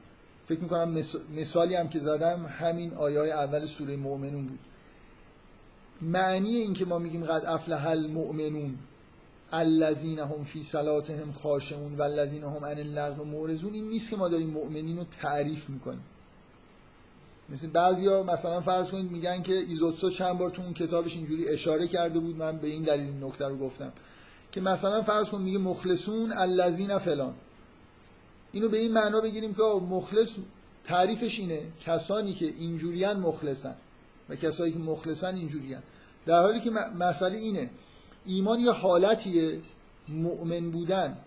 فکر می‌کنم مثالی هم که زدم همین آیه های اول سوره مؤمنون بود. معنی این که ما میگیم قد افلح المؤمنون الذین هم فی صلاتهم خاشعون و الذین هم عن اللغو معرضون این نیست که ما داریم مؤمنین رو تعریف می‌کنیم. مثل بعضیا مثلا فرض کنید میگن که ایزوتسو چند بار تو اون کتابش اینجوری اشاره کرده بود. من به این دلیل نکته رو گفتم. که مثلا فرض کن میگه مخلصون الذین فلان. اینو به این معنا بگیریم که مخلص تعریفش اینه. کسانی که اینجوریان مخلصن و کسایی که مخلصن اینجوریان. در حالی که مسئله اینه. ایمان یه حالتیه مؤمن بودن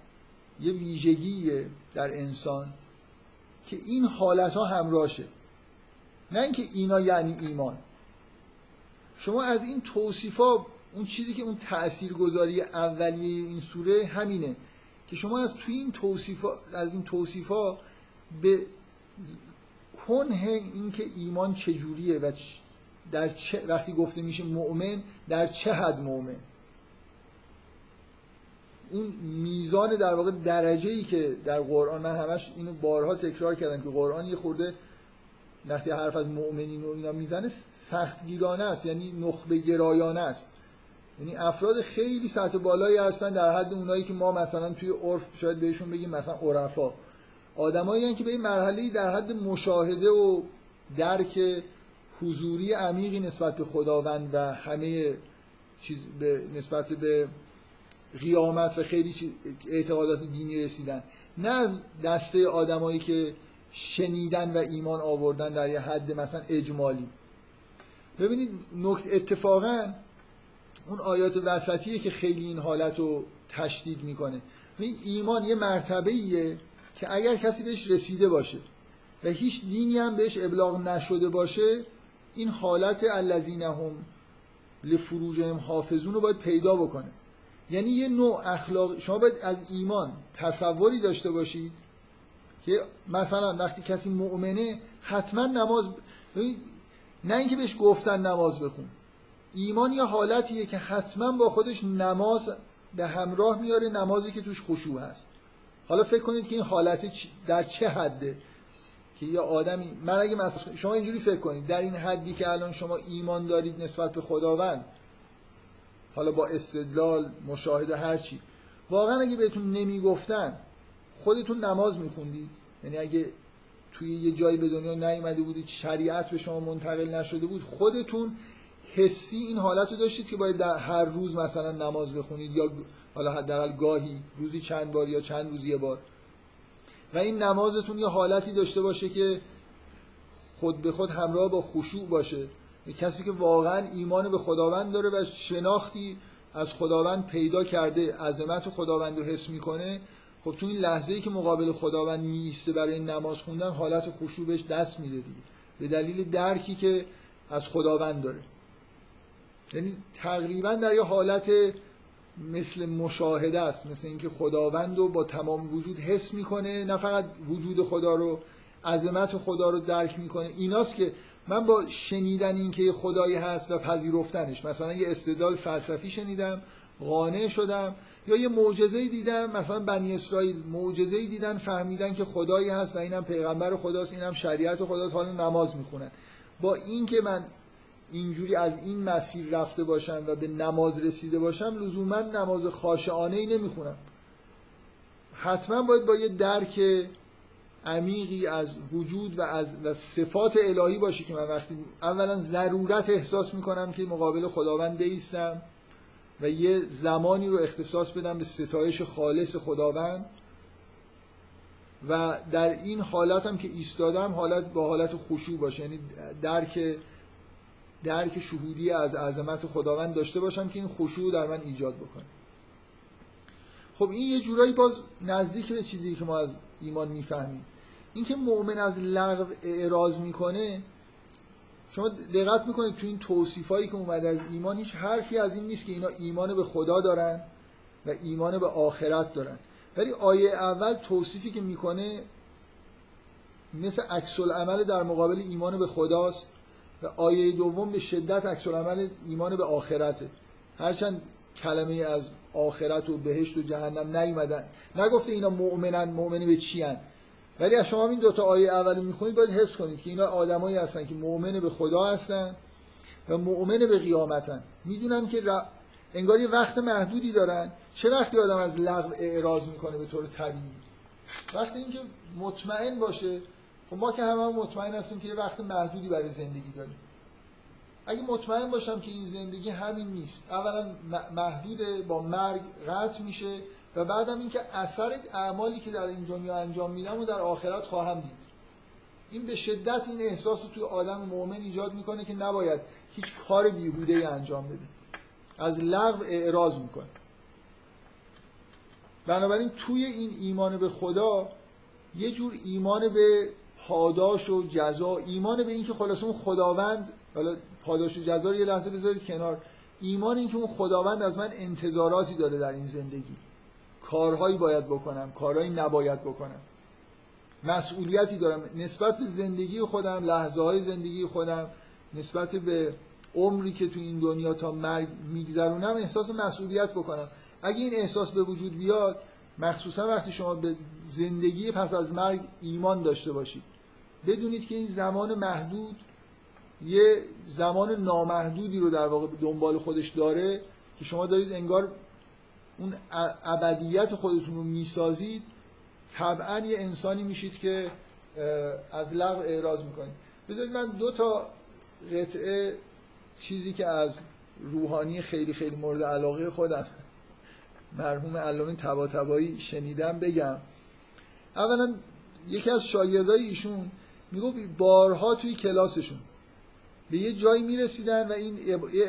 یه ویژگیه در انسان که این حالت ها همراشه نه اینکه اینا یعنی ایمان. شما از این توصیفا اون چیزی که اون تاثیرگذاری اولیه این سوره همینه که شما از توی این توصیفا از این توصیفا به کنه اینکه ایمان چجوریه و در چه وقتی گفته میشه مؤمن در چه حد مؤمن؟ اون میزان در واقع درجه ای که در قرآن من همش اینو بارها تکرار کردم که قرآن یه خورده وقتی حرف از مؤمنین و اینا می‌زنه سختگیرانه است یعنی نخبه گرایانه است. یعنی افراد خیلی سطح بالایی هستن در حد اونایی که ما مثلا توی عرف شاید بهشون بگیم مثلا عرفا. آدمایی که به این مرحله در حد مشاهده و درک حضوری عمیقی نسبت به خداوند و همه چیز به نسبت به قیامت و خیلی اعتقادات دینی رسیدن. نه از دسته آدمایی که شنیدن و ایمان آوردن در یه حد مثلا اجمالی. ببینید نکت اتفاقا اون آیات وسطیه که خیلی این حالت رو تشدید می‌کنه. ایمان یه مرتبه ایه که اگر کسی بهش رسیده باشه و هیچ دینی هم بهش ابلاغ نشده باشه این حالت الذین هم لفروجهم حافظون رو باید پیدا بکنه. یعنی یه نوع اخلاق. شما باید از ایمان تصوری داشته باشید که مثلا وقتی کسی مؤمنه حتما نماز نه اینکه بهش گفتن نماز بخون. ایمان یه حالتیه که حتما با خودش نماز به همراه میاره نمازی که توش خشوع هست. حالا فکر کنید که این حالت در چه حده؟ که یه آدمی من اگه مثلا شما اینجوری فکر کنید. در این حدی که الان شما ایمان دارید نسبت به خداوند حالا با استدلال مشاهده هرچی واقعا اگه بهتون نمی‌گفتن خودتون نماز میخوندید. یعنی اگه توی یه جایی به دنیا نیومده بودید شریعت به شما منتقل نشده بود خودتون حسی این حالت رو داشتید که باید در هر روز مثلا نماز بخونید یا حالا حداقل گاهی روزی چند بار یا چند روز یه بار. و این نمازتون یه حالتی داشته باشه که خود به خود همراه با خشوع باشه. کسی که واقعا ایمان به خداوند داره و شناختی از خداوند پیدا کرده عظمت خداوند رو حس می‌کنه خب تو این لحظه ای که مقابل خداوند میسته برای نماز خوندن حالت خشوع بهش دست میده دیگه. به دلیل درکی که از خداوند داره. یعنی تقریبا در یه حالت مثل مشاهده است مثل اینکه خداوند رو با تمام وجود حس می‌کنه نه فقط وجود خدا رو عظمت خدا رو درک می‌کنه. ایناست که من با شنیدن اینکه خدایی هست و پذیرفتنش مثلا یه استدلال فلسفی شنیدم قانع شدم یا یه معجزه دیدم مثلا بنی اسرائیل معجزه دیدن فهمیدن که خدایی هست و اینم پیغمبر خداست اینم شریعت خداست حالا نماز می‌خونن. با اینکه من اینجوری از این مسیر رفته باشم و به نماز رسیده باشم لزوما نماز خاشعانه ای نمی‌خونم. حتما باید با یه درک عمیقی از وجود و از و صفات الهی باشه که من وقتی اولا ضرورت احساس می‌کنم که مقابل خداوند بیستم و یه زمانی رو اختصاص بدم به ستایش خالص خداوند و در این حالت هم که ایستادم حالت با حالت خشوع باشه. یعنی درک درک شهودی از عظمت خداوند داشته باشم که این خشوع در من ایجاد بکنه. خب این یه جورایی باز نزدیک به چیزی که ما از ایمان می‌فهمیم. اینکه مؤمن از لغو اعراض می‌کنه شما دقت می‌کنید تو این توصیفایی که اومده از ایمان هیچ حرفی از این نیست که اینا ایمان به خدا دارن و ایمان به آخرت دارن. ولی آیه اول توصیفی که می‌کنه مثل عکس عمل در مقابل ایمان به خداست و آیه دوم به شدت عکس عمل ایمان به آخرته. هرچند کلمه از آخرت و بهشت و جهنم نیومدن. نگفته اینا مؤمنن مؤمنی به چی هن. ولی از شما این دوتا آیه اول می‌خونید باید حس کنید که اینا آدمایی هستن که مؤمن به خدا هستن و مؤمن به قیامتن. می‌دونن که انگار یه وقت محدودی دارن. چه وقتی آدم از لغو اعراض می‌کنه به طور طبیعی؟ وقتی اینکه مطمئن باشه. خب ما که همه مطمئن هستیم که یه وقت محدودی برای زندگی داریم. اگه مطمئن باشم که این زندگی همین نیست. اولا محدوده با مرگ قطع میشه. و بعدم اینکه اثر اعمالی که در این دنیا انجام میدم و در آخرت خواهم دید. این به شدت این احساس رو توی آدم مؤمن ایجاد می‌کنه که نباید هیچ کار بیهوده انجام بده. از لغو اعراض می‌کنه. بنابراین توی این ایمان به خدا یه جور ایمان به پاداش و جزا ایمان به اینکه خلاص اون خداوند حالا پاداش و جزا رو یه لحظه بذارید کنار. ایمان اینکه اون خداوند از من انتظاراتی داره در این زندگی. کارهایی باید بکنم کارهایی نباید بکنم. مسئولیتی دارم. نسبت به زندگی خودم لحظه های زندگی خودم نسبت به عمری که تو این دنیا تا مرگ میگذرونم احساس مسئولیت بکنم. اگه این احساس به وجود بیاد مخصوصا وقتی شما به زندگی پس از مرگ ایمان داشته باشید. بدونید که این زمان محدود یه زمان نامحدودی رو در واقع دنبال خودش داره که شما دارید انگار اون ابدیت خودتون رو می‌سازید طبعا یه انسانی میشید که از لغو اعراض می‌کنید. بذارید من دو تا قطعه چیزی که از روحانی خیلی خیلی مورد علاقه خودم مرحوم علامه تبایی شنیدم بگم. اولا یکی از شاگردای ایشون می‌گفت بارها توی کلاسشون به یه جایی می‌رسیدن و این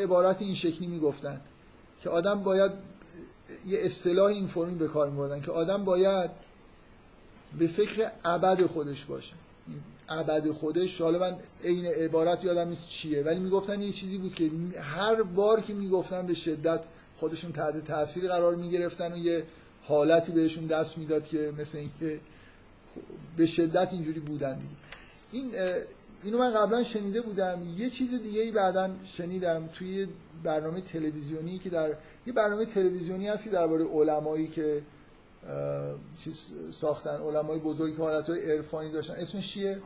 عبارت این شکلی می‌گفتن که آدم باید یه اصطلاح این فرمی به کار میبردن که آدم باید به فکر ابد خودش باشه. ابد خودش حالا من عین عبارت یادم نیست چیه ولی می‌گفتن یه چیزی بود که هر بار که می‌گفتن به شدت خودشون تحت تاثیر قرار می‌گرفتن و یه حالتی بهشون دست می‌داد که مثل اینکه به شدت اینجوری بودن دیگه. این اینو من قبلا شنیده بودم. یه چیز دیگه ای بعدا شنیدم توی برنامه تلویزیونی که در یه برنامه تلویزیونی هست که درباره علمایی که چیز ساختن علمای بزرگی که حالتهای عرفانی داشتن. اسمش چیه؟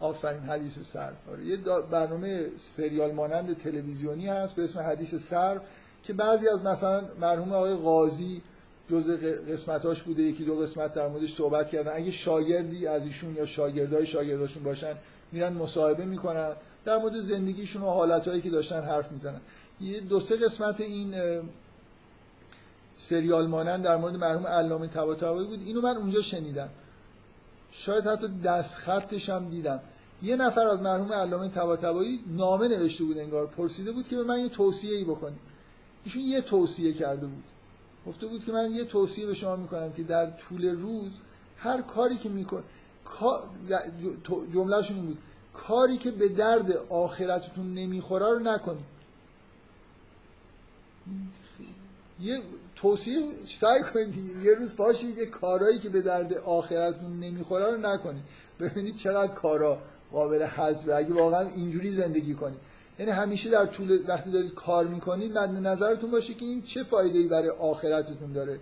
آفرین حدیث سر آره یه برنامه سریال مانند تلویزیونی هست به اسم حدیث سر که بعضی از مثلا مرحوم آقای قاضی جز قسمتاش بوده یکی دو قسمت در موردش صحبت کردن. اگه شاگردی از ایشون یا شاگردای شاگرداشون باشن میرن مصاحبه می‌کنن. در مورد زندگیشون و حالتهایی که داشتن حرف می‌زنن. یه دو سه قسمت این سریال مانند در مورد مرحوم علامه طباطبایی بود. اینو من اونجا شنیدم. شاید حتی دست خطش هم دیدم. یه نفر از مرحوم علامه طباطبایی نامه نوشته بود انگار. پرسیده بود که به من یه توصیه ای بکنید ایشون یه توصیه کرده بود. گفته بود که من یه توصیه به شما می‌کنم که در طول روز هر کاری که میکن جملهشون بود. کاری که به درد آخرتتون نمی‌خوره رو نکنید. یه توصیه سعی کنید. یه روز باشید یه کارهایی که به درد آخرتون نمی‌خوره رو نکنید. ببینید چقدر کارا قابل حذفه. اگه واقعا اینجوری زندگی کنید. یعنی همیشه در طول وقتی دارید کار می‌کنید مد نظرتون باشه که این چه فایده ای برای آخرتتون داره.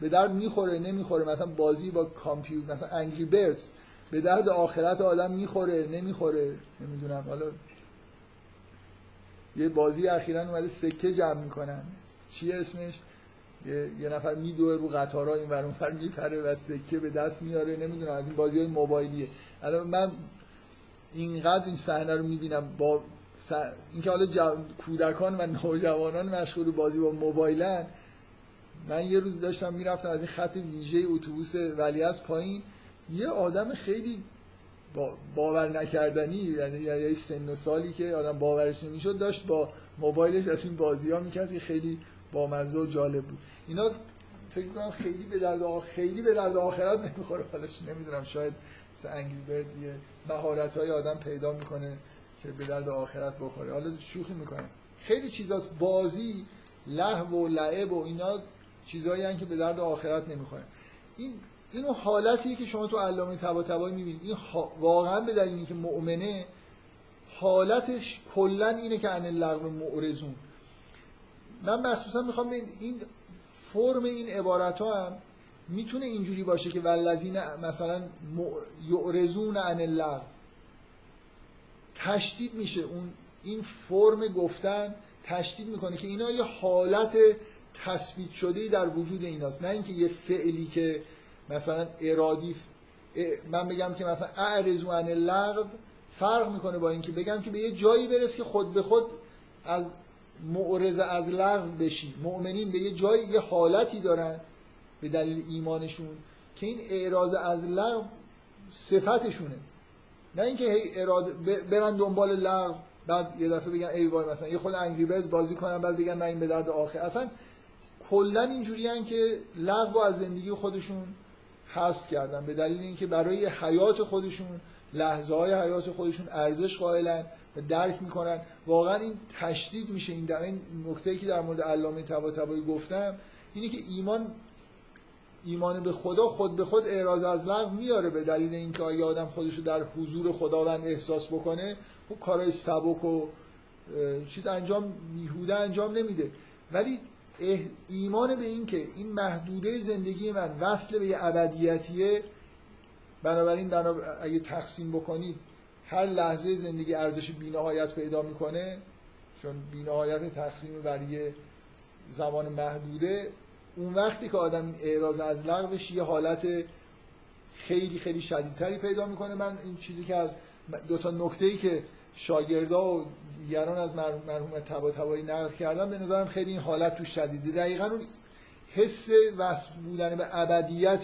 به درد می‌خوره نمی‌خوره. مثلا بازی با کامپیوتر مثلا انگری بردز به درد آخرت آدم می‌خوره نمی‌خوره نمی‌دونم. حالا یه بازی اخیرا اومده سکه جمع می‌کنن. چی اسمش؟ یه, یه نفر میدوه رو قطارها این ور اونور میپره و سکه به دست میاره. نمی‌دونم از این بازی های موبایلیه. الان من اینقدر این صحنه رو می‌بینم با س... اینکه حالا کودکان و نوجوانان مشغول بازی با موبایلن. من یه روز داشتم می‌رفتم از این خط ویژه اتوبوس ولی از پایین. یه آدم خیلی باور نکردنی یعنی یه سن و سالی که آدم باورش نمی‌شد داشت با موبایلش از این بازی ها می‌کرد که خیلی بامزه و جالب بود. اینا فکر کنم خیلی به درد آخ... خیلی به درد آخرت نمی‌خوره. حالش نمی‌دونم شاید انگلی برز یه مهارت های آدم پیدا می‌کنه که به درد آخرت بخوره. حالا شوخی می‌کنم. خیلی چیزاست. بازی لهو و لعب و اینا چیزایی که به درد آخرت نمی‌خوره. این اینو حالتیه که شما تو علامه طباطبایی می‌بینید. این واقعا به دلیلی که مؤمنه حالتش کلا اینه که ان اللغو معرضون. من مخصوصا می‌خوام این فرم این عبارت ها هم می‌تونه اینجوری باشه که ولذین مثلا یعرضون عن اللغو. تشدید میشه اون این فرم گفتن تشدید می‌کنه که اینا یه حالت تثبیت شده در وجود ایناست. نه اینکه یه فعلی که مثلا ارادی من بگم که مثلا اعرضو عن اللغو فرق می‌کنه با اینکه بگم که به یه جایی برس که خود به خود از معرض از لغو بشی. مؤمنین به یه جایی یه حالتی دارن به دلیل ایمانشون که این اعراض از لغو صفتشونه. نه اینکه هی اراده برن دنبال لغو بعد یه دفعه بگن ای وای مثلا یه خود انگری برز بازی کنم بعد بگن من این به درد آخر اصلا کلا اینجوری که لغو از زندگی خودشون حذف کردن. به دلیل اینکه برای حیات خودشون لحظه های حیات خودشون ارزش قائلن و درک می‌کنن. واقعا این تشدید میشه. این در این نکته که در مورد علامه طباطبایی گفتم اینه که ایمان ایمان به خدا خود به خود اعراض از لغو میاره. به دلیل اینکه اگه آدم خودشو در حضور خداوند احساس بکنه خب کارهای سبک و چیز انجام بیهوده انجام نمیده. ولی ایمان به این که این محدوده زندگی من وصل به یه ابدیتیه بنابراین اگه تقسیم بکنید هر لحظه زندگی ارزش بینهایت پیدا می‌کنه چون بینهایت تقسیم بر یه زمان محدوده اون وقتی که آدم این اعراض از لغوش یه حالت خیلی خیلی شدیدتری پیدا می‌کنه. من این چیزی که از دو تا نکته ای که شاگردا و دیگران از مرحوم تبا تبایی نقل کردن به نظرم خیلی این حالت تو شدیده. دقیقا اون حس وصف بودن به ابدیت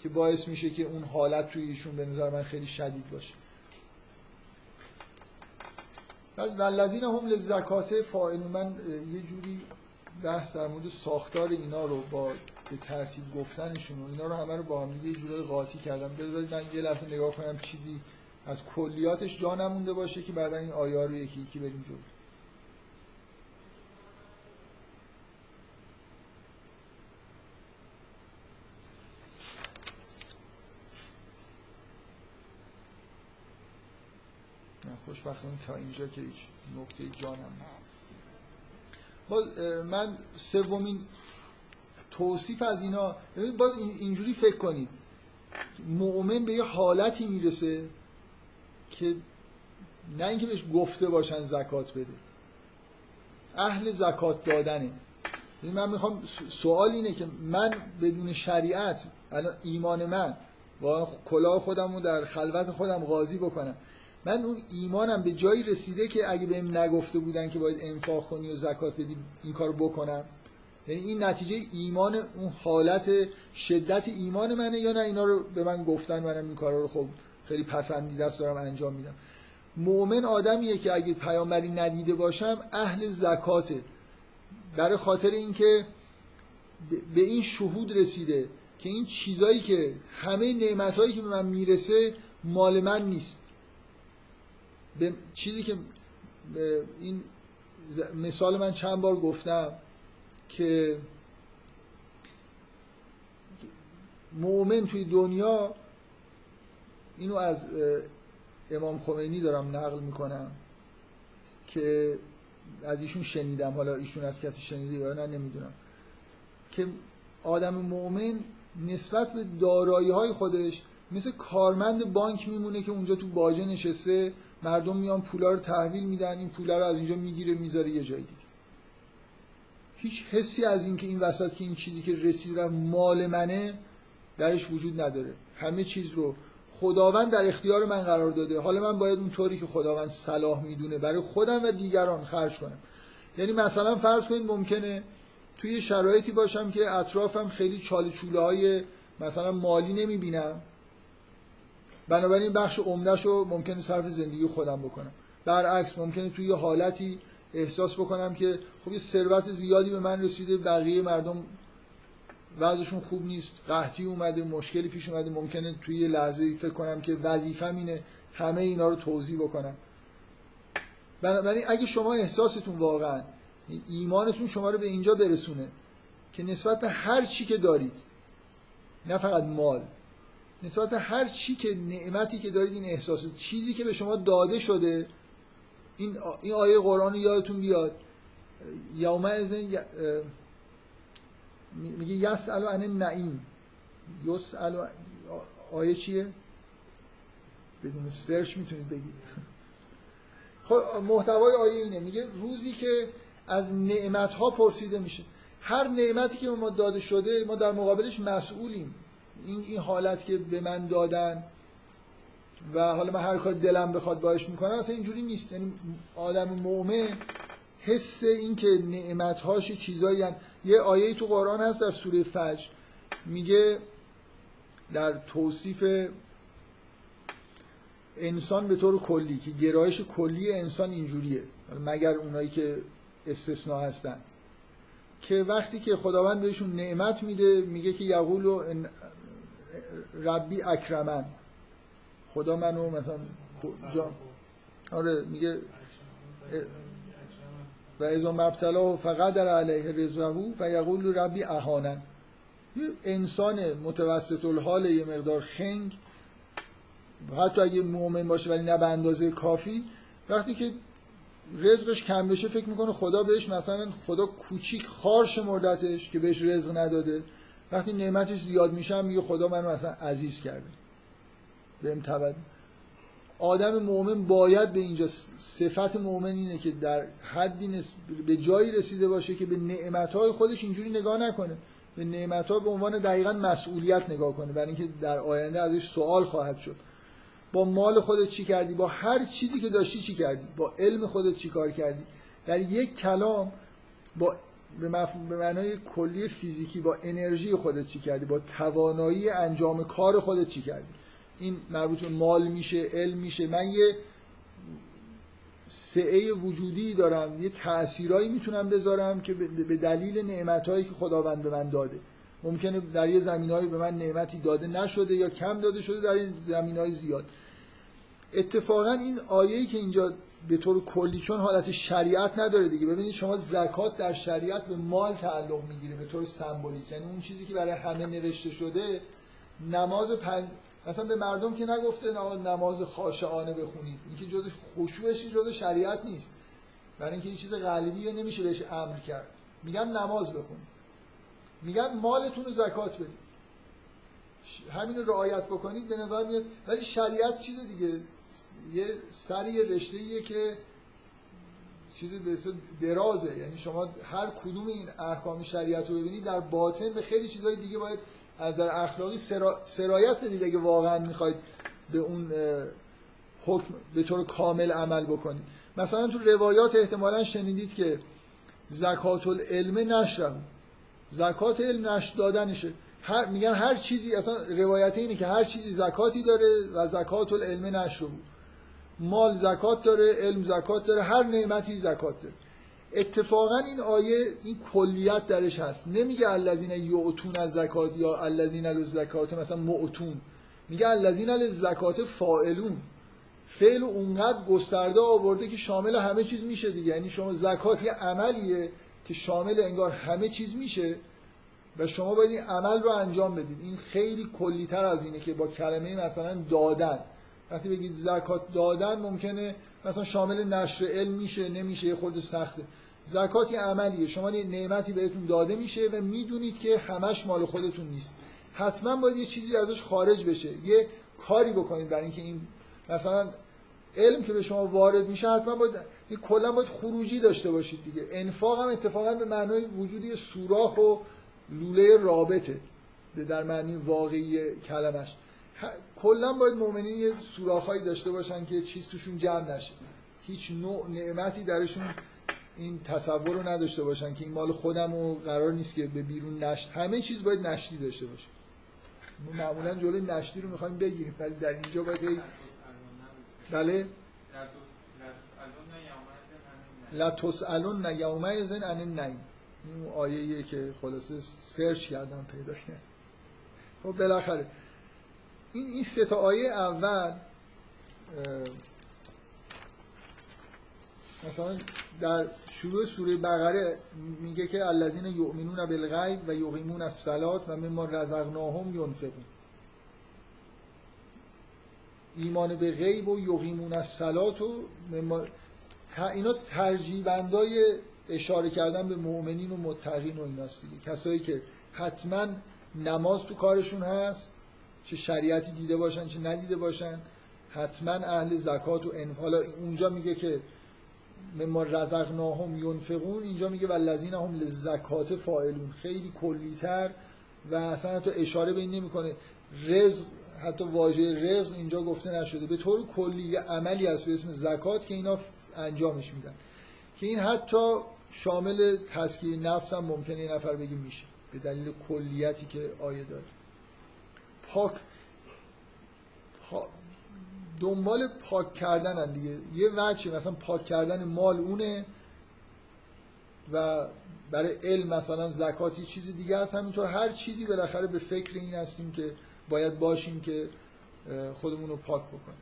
که باعث میشه که اون حالت توی ایشون به نظر من خیلی شدید باشه. والذین هم لزکات فاعل من یه جوری بحث در مورد ساختار اینا رو با به ترتیب گفتنشون و اینا رو همه رو با هم یه جوری قاطی کردم. بذارید من یه لحظه نگاه کنم چیزی از کلیاتش جا نمونده باشه که بعدا این آیار رو یکی یکی بریم جلو. خوشبختانه تا اینجا که هیچ نکته جانم باز من سومین توصیف از اینا باز اینجوری فکر کنید. مؤمن به یه حالتی می‌رسه که نه اینکه بهش گفته باشن زکات بده. اهل زکات دادنه. من می‌خوام سوال اینه که من بدون شریعت الان ایمان من با کلاه خودم رو در خلوت خودم قاضی بکنم. من اون ایمانم به جایی رسیده که اگه بهم نگفته بودن که باید انفاق کنی و زکات بدی این کارو بکنم؟ یعنی این نتیجه ایمان اون حالت شدت ایمان منه یا نه؟ اینا رو به من گفتن منم این کارا رو خب خیلی پسندیده است دارم انجام میدم. مؤمن آدمیه که اگه پیامبری ندیده باشم اهل زکاته. برای خاطر اینکه به این شهود رسیده که این چیزایی که همه نعمتهایی که به من می‌رسه مال من نیست. به چیزی که این مثال من چند بار گفتم که مؤمن توی دنیا اینو از امام خمینی دارم نقل می‌کنم که از ایشون شنیدم. حالا ایشون از کسی شنیده یا نه نمی‌دونم. که آدم مؤمن نسبت به دارایی های خودش مثل کارمند بانک میمونه که اونجا تو باجه نشسته مردم میان پولا رو تحویل میدن این پولا رو از اینجا می‌گیره می‌ذاره یه جای دیگه. هیچ حسی از اینکه این وسط که این چیزی که رسید مال منه درش وجود نداره. همه چیز رو خداوند در اختیار من قرار داده. حالا من باید اونطوری که خداوند صلاح می‌دونه برای خودم و دیگران خرج کنم. یعنی مثلا فرض کنید ممکنه توی شرایطی باشم که اطرافم خیلی چاله های مثلا مالی نمی‌بینم. بنابراین بخش عمدهش رو ممکنه صرف زندگی خودم بکنم. برعکس ممکنه توی حالتی احساس بکنم که خب یه ثروت زیادی به من رسیده بقیه مردم وضعشون خوب نیست. قحطی اومده مشکلی پیش اومده. ممکنه توی یه لحظه فکر کنم که وظیفم اینه همه اینا رو توضیح بکنم. بنابراین اگه شما احساستون واقعا ایمانتون شما رو به اینجا برسونه که نسبت به هر چی که دارید نه فقط مال نسبت به هر چی که نعمتی که دارید این احساس چیزی که به شما داده شده این آیه قرآن رو یادتون بیاد. یوم میگه یسالو عن النعیم. یسالو آیه چیه؟ بدون سرچ می‌تونید بگید. خب محتوای آیه اینه. میگه روزی که از نعمت ها پرسیده میشه. هر نعمتی که ما داده شده ما در مقابلش مسئولیم. این این حالت که به من دادن و حالا من هر کار دلم بخواد باش می‌کنم اصلا اینجوری نیست. یعنی آدم مؤمن حس این که نعمتهاش چیزایی هن. یه آیه تو قرآن هست در سوره فجر. میگه در توصیف انسان به طور کلی که گرایش کلی انسان اینجوریه. مگر اونایی که استثناء هستن. که وقتی که خداوند بهشون نعمت میده میگه که یقول ربی اکرمن. خدا منو مثلا جا آره میگه و ازا مبتلا فقط در علیه رزقهو و یقول ربی اهانن. انسان متوسط الحال یه مقدار خنگ. حتی اگه مؤمن باشه ولی نه به اندازه کافی وقتی که رزقش کم بشه فکر می‌کنه خدا بهش مثلا خدا کوچیک خار شمردتش که بهش رزق نداده. وقتی نعمتش زیاد میشه میگه خدا منو مثلا عزیز کرده. بهم تبد آدم مؤمن باید به اینجا صفت مؤمن اینه که در حدی به جایی رسیده باشه که به نعمتهای خودش اینجوری نگاه نکنه. به نعمتها به عنوان دقیقا مسئولیت نگاه کنه برای اینکه در آینده ازش سوال خواهد شد. با مال خودت چی کردی؟ با هر چیزی که داشتی چی کردی؟ با علم خودت چی کار کردی؟ در یک کلام با به, به معنای کلی فیزیکی با انرژی خودت چی کردی؟ با توانایی انجام کار خودت چی کردی؟ این مربوط به مال میشه علم میشه. من یه سعه وجودی دارم یه تأثیرایی می‌تونم بذارم که به دلیل نعمتهایی که خداوند به من داده. ممکنه در یه زمینهایی به من نعمتی داده نشده یا کم داده شده در این زمینهای زیاد. اتفاقا این آیه‌ای که اینجا به طور کلی چون حالت شریعت نداره دیگه. ببینید شما زکات در شریعت به مال تعلق می‌گیره به طور سمبولیک. یعنی اون چیزی که برای همه نوشته شده نماز پنج مثلا به مردم که نگفته نماز خاشعانه بخونید. اینکه جز خشوعش جز شریعت نیست. برای اینکه این چیز قلبیه نمیشه بهش امر کرد. میگن نماز بخونید. میگن مالتون رو زکات بدید. همین رو رعایت بکنید به نظر میاد. ولی شریعت چیز دیگه. یه سر یه رشته ایه که چیزی به درازه. یعنی شما هر کدوم این احکام شریعت رو ببینید در باطن به خیلی چیزهای دیگه باید از در اخلاقی سرایت بدید اگه واقعا می‌خواید به اون حکم به طور کامل عمل بکنید. مثلا تو روایات احتمالا شنیدید که زکات العلم نشرم زکات علم نش دادنشه. هر میگن هر چیزی اصلا روایت اینه که هر چیزی زکاتی داره و زکات العلم نشرم مال زکات داره علم زکات داره هر نعمتی زکات داره. اتفاقا این آیه این کلیت درش هست. نمیگه الذین یعتون از زکات یا الذین زکات مثلا معتون میگه الذین زکات فائلون فعل اونقدر گسترده آورده که شامل همه چیز میشه دیگه. یعنی شما زکات یه عملیه که شامل انگار همه چیز میشه و شما باید این عمل رو انجام بدید. این خیلی کلیتر از اینه که با کلمه مثلا دادن. وقتی بگید زکات دادن ممکنه مثلا شامل نشر علم میشه نمیشه یه خورده سخته. زکات یه عملیه. شما یه نعمتی بهتون داده میشه و می‌دونید که همش مال خودتون نیست. حتما باید یه چیزی ازش خارج بشه. یه کاری بکنید برای اینکه این مثلا علم که به شما وارد میشه حتما باید کلا باید خروجی داشته باشید دیگه. انفاق هم اتفاقا به معنای وجودی سوراخ و لوله رابطه. در معنی واقعی کلمش. کلا باید مؤمنین یه سوراخایی داشته باشن که چیز توشون جمع نشه. هیچ نوع نعمتی درشون این تصور رو نداشته باشن که این مال خودم و قرار نیست که به بیرون نشت همه چیز باید نشتی داشته باشه. ما معمولا جلوی نشتی رو می‌خوایم بگیریم ولی در اینجا باید بله؟ لا تسالون یومئذ عن النعیم. این آیه که خلاصه سرچ کردم پیدا کردم. خب بالاخره این این سه تا آیه اول مثلا در شروع سوره بقره میگه که الذین یؤمنون بالغیب و یقیمون الصلات و مما رزقناهم ینفقون. ایمان به غیب و یقیمون الصلات و مما اینا ترجیبندای اشاره کردن به مؤمنین و متقین و ایناست کسایی که حتما نماز تو کارشون هست چه شریعتی دیده باشن چه ندیده باشن. حتما اهل زکات و انفال اونجا میگه که مما رزقناهم ینفقون اینجا میگه والذین هم لزکات فاعلون. خیلی کلیتر و اصلا حتی اشاره به این نمی‌کنه. رزق حتی واژه رزق اینجا گفته نشده. به طور کلی عملی است به اسم زکات که اینا انجامش میدن. که این حتی شامل تسکیه نفس هم ممکنه یه نفر بگه میشه. به دلیل کلیتی که آیه داره پاک دنبال پاک کردن دیگه. یه وجه مثلا پاک کردن مال اونه و برای علم مثلا زکات یه چیزی دیگه است. همینطور هر چیزی بالاخره به فکر این هستیم که باید باشیم که خودمون رو پاک بکنیم.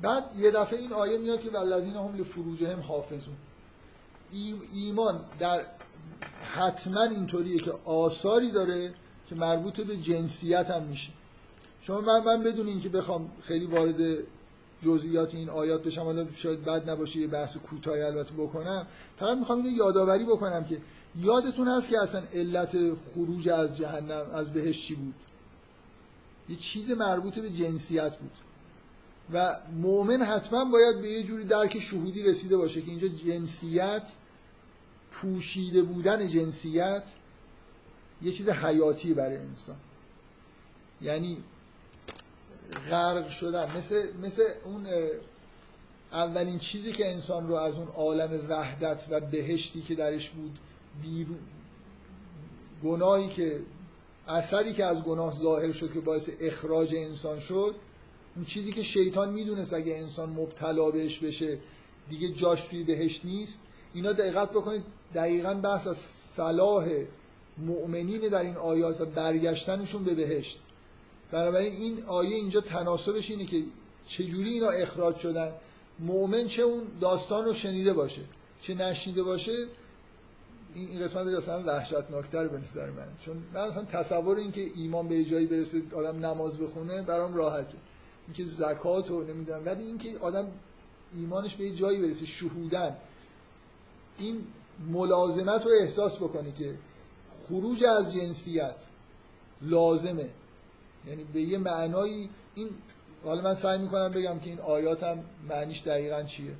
بعد یه دفعه این آیه میاد که والذین هم لفروجهم حافظون. ایمان در حتما اینطوریه که آثاری داره که مربوط به جنسیت هم میشه. شما من, من بدون اینکه بخوام خیلی وارد جزئیات این آیات بشم حالا شاید بد نباشه یه بحث کوتاهی البته بکنم فقط می‌خوام اینو یادآوری بکنم که یادتون هست که اصلا علت خروج از جهنم از بهش چی بود؟ یه چیز مربوط به جنسیت بود. و مؤمن حتما باید به یه جوری درک شهودی رسیده باشه که اینجا جنسیت پوشیده بودن جنسیت یه چیز حیاتی برای انسان. یعنی غرق شدن. مثل, مثل اون اولین چیزی که انسان رو از اون عالم وحدت و بهشتی که درش بود بیرون گناهی که اثری که از گناه ظاهر شد که باعث اخراج انسان شد اون چیزی که شیطان می‌دونست اگه انسان مبتلا بهش بشه دیگه جاش توی بهشت نیست. اینا دقت بکنید دقیقا بحث از فلاح مؤمنین در این آیات و برگشتنشون به بهشت. بنابراین این آیه اینجا تناسبش اینه که چجوری اینا اخراج شدن. مؤمن چه اون داستان رو شنیده باشه چه نشنیده باشه این قسمت اصلا وحشتناکتر به نظر من. چون من اصلا تصور این که ایمان به جایی برسه آدم نماز بخونه برام راحته. اینکه زکات و نمی‌دونم. ولی اینکه آدم ایمانش به جایی برسه شهودن این ملازمت رو احساس بکنه که خروج از جنسیت لازمه. یعنی به یه معنایی این حالا من سعی می‌کنم بگم که این آیات هم معنیش دقیقا چیه.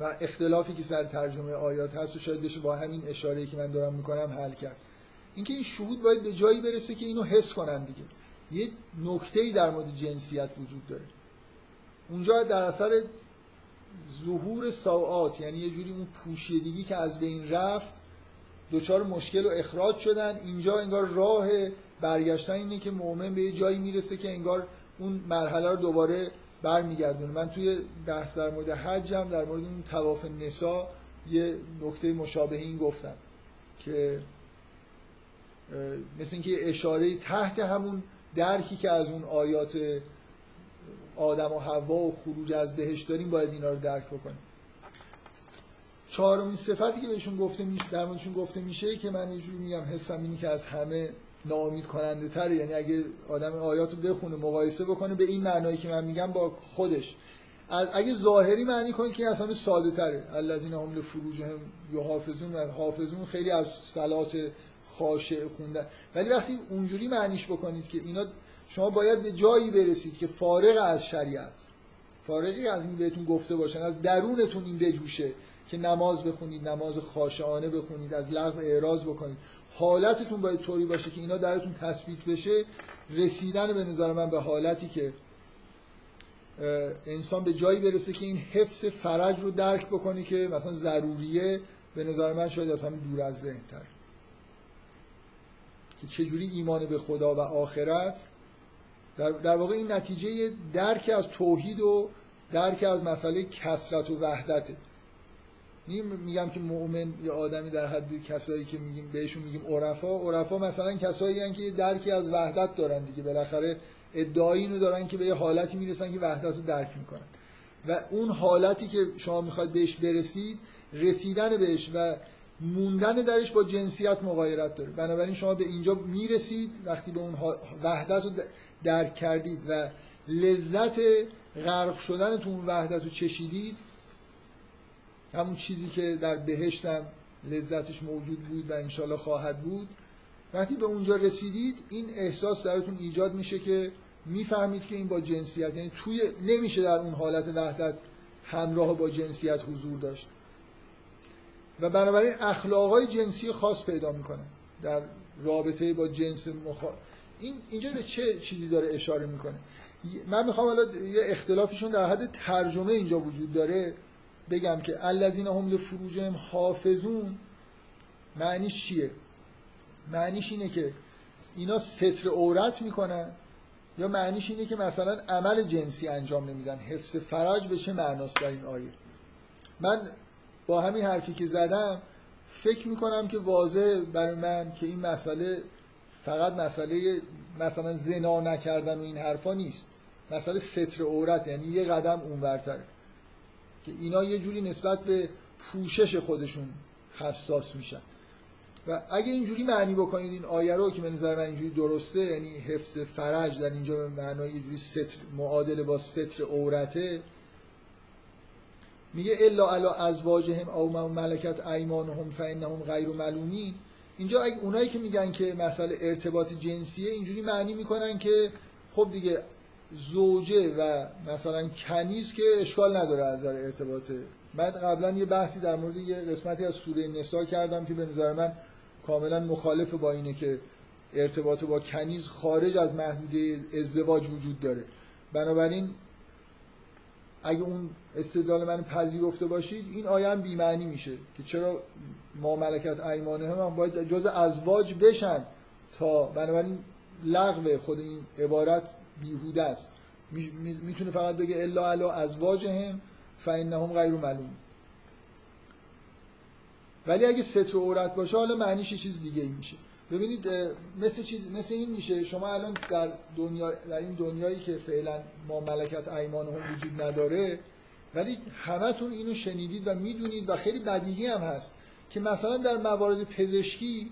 و اختلافی که سر ترجمه آیات هست و شاید بشه با همین اشاره که من دارم می‌کنم حل کرد. اینکه این شهود باید به جایی برسه که اینو حس کنن دیگه. یه نکته در مورد جنسیت وجود داره. اونجا در اثر ظهور ساعات یعنی یه جوری اون پوشیدگی که از بین رفت دوچار مشکل و اخراج شدن. اینجا انگار راه برگشتن اینه که مؤمن به یه جایی می‌رسه که انگار اون مرحله رو دوباره برمیگردونه. من توی بحث در مورد حجم در مورد اون تواف نسا یه نکته مشابه این گفتم که مثل اینکه اشاره تحت همون درکی که از اون آیات آدم و حوا و خروج از بهش داریم باید اینا رو درک بکنیم. چهارمین صفتی که بهشون گفته میشه در موردشون گفته میشه که من یه میگم حسم اینی که از همه ناامید کننده تره یعنی اگه آدم آیات رو بخونه مقایسه بکنه به این معنایی که من میگم با خودش. از اگه ظاهری معنی کنید که اصلا ساده تره الذین هم لفروجهم یحافظون و حافظون خیلی از صلات خاشع خوندن. ولی وقتی اونجوری معنیش بکنید که اینا شما باید به جایی برسید که فارغ از شریعت فارغی از این بهتون گفته باشن از درونتون این بجوشه. که نماز بخونید نماز خاشعانه بخونید از لغو اعراض بکنید. حالتتون باید طوری باشه که اینا درتون تثبیت بشه. رسیدن به نظر من به حالتی که انسان به جایی برسه که این حفظ فرج رو درک بکنی که مثلا ضروریه به نظر من شاید از همین دور از ذهن تر که چجوری ایمان به خدا و آخرت در, در واقع این نتیجه درک از توحید و درک از مسئله کسرت و وحدته. میگم که مؤمن یا آدمی در حد کسایی که میگیم بهشون میگیم عرفا عرفا مثلا کسایی هستن که درکی از وحدت دارن دیگه. بالاخره ادعایی اینو دارن که به یه حالتی می‌رسن که وحدت رو درک می‌کنن. و اون حالتی که شما می‌خواد بهش برسید رسیدن بهش و موندن درش با جنسیت مغایرت داره. بنابراین شما به اینجا می‌رسید وقتی به اون وحدت رو درک کردید و لذت غرق شدن تو اون وحدت رو چشیدید همون چیزی که در بهشتم لذتش موجود بود و انشالله خواهد بود. وقتی به اونجا رسیدید این احساس درتون ایجاد میشه که می‌فهمید که این با جنسیت یعنی توی نمیشه در اون حالت وحدت همراه با جنسیت حضور داشت. و بنابراین اخلاقای جنسی خاص پیدا می‌کنه در رابطه با جنس مخا... این اینجا به چه چیزی داره اشاره می‌کنه؟ من می‌خوام حالا یه اختلافشون در حد ترجمه اینجا وجود داره. بگم که الذین هم لفروجهم حافظون معنیش چیه؟ معنیش اینه که اینا ستر عورت می‌کنن یا معنیش اینه که مثلا عمل جنسی انجام نمیدن؟ حفظ فرج به چه معناست در این آیه؟ من با همین حرفی که زدم فکر می‌کنم که واضح برای من که این مسئله فقط مسئله مثلا زنا نکردن و این حرفا نیست. مسئله ستر عورت یعنی یه قدم اونورتره. که اینا یه جوری نسبت به پوشش خودشون حساس میشن. و اگه اینجوری معنی بکنید این آیه رو که به نظر من اینجوری درسته یعنی حفظ فرج در اینجا به معنای یه جوری ستر معادل با ستر عورته میگه الا علی ازواجهم او ملکت ایمانهم فانهم غیر ملومین اینجا اگه اونایی که میگن که مسئله ارتباط جنسیه اینجوری معنی می‌کنن که خب دیگه زوجه و مثلا کنیز که اشکال نداره از نظر ارتباطه. من قبلا یه بحثی در مورد یه قسمتی از سوره نسا کردم که به نظر من کاملا مخالف با اینه که ارتباط با کنیز خارج از محدوده ازدواج وجود داره. بنابراین اگه اون استدلال من پذیرفته باشید این آیه هم بیمعنی میشه که چرا ما ملکت ایمانه هم باید جز ازواج بشن تا بنابراین لغو خود این عبارت بیهوده است. می‌تونه فقط بگه الا علا ازواجهم فانهم غیر معلوم. ولی اگه ستر عورت باشه حالا معنیش چیز دیگه ای میشه. ببینید مثل چیز مثل این میشه شما الان در دنیا در این دنیایی که فعلا ما ملکت ایمان هم وجود نداره ولی همتون اینو شنیدید و می‌دونید و خیلی بدیهی هم هست که مثلا در موارد پزشکی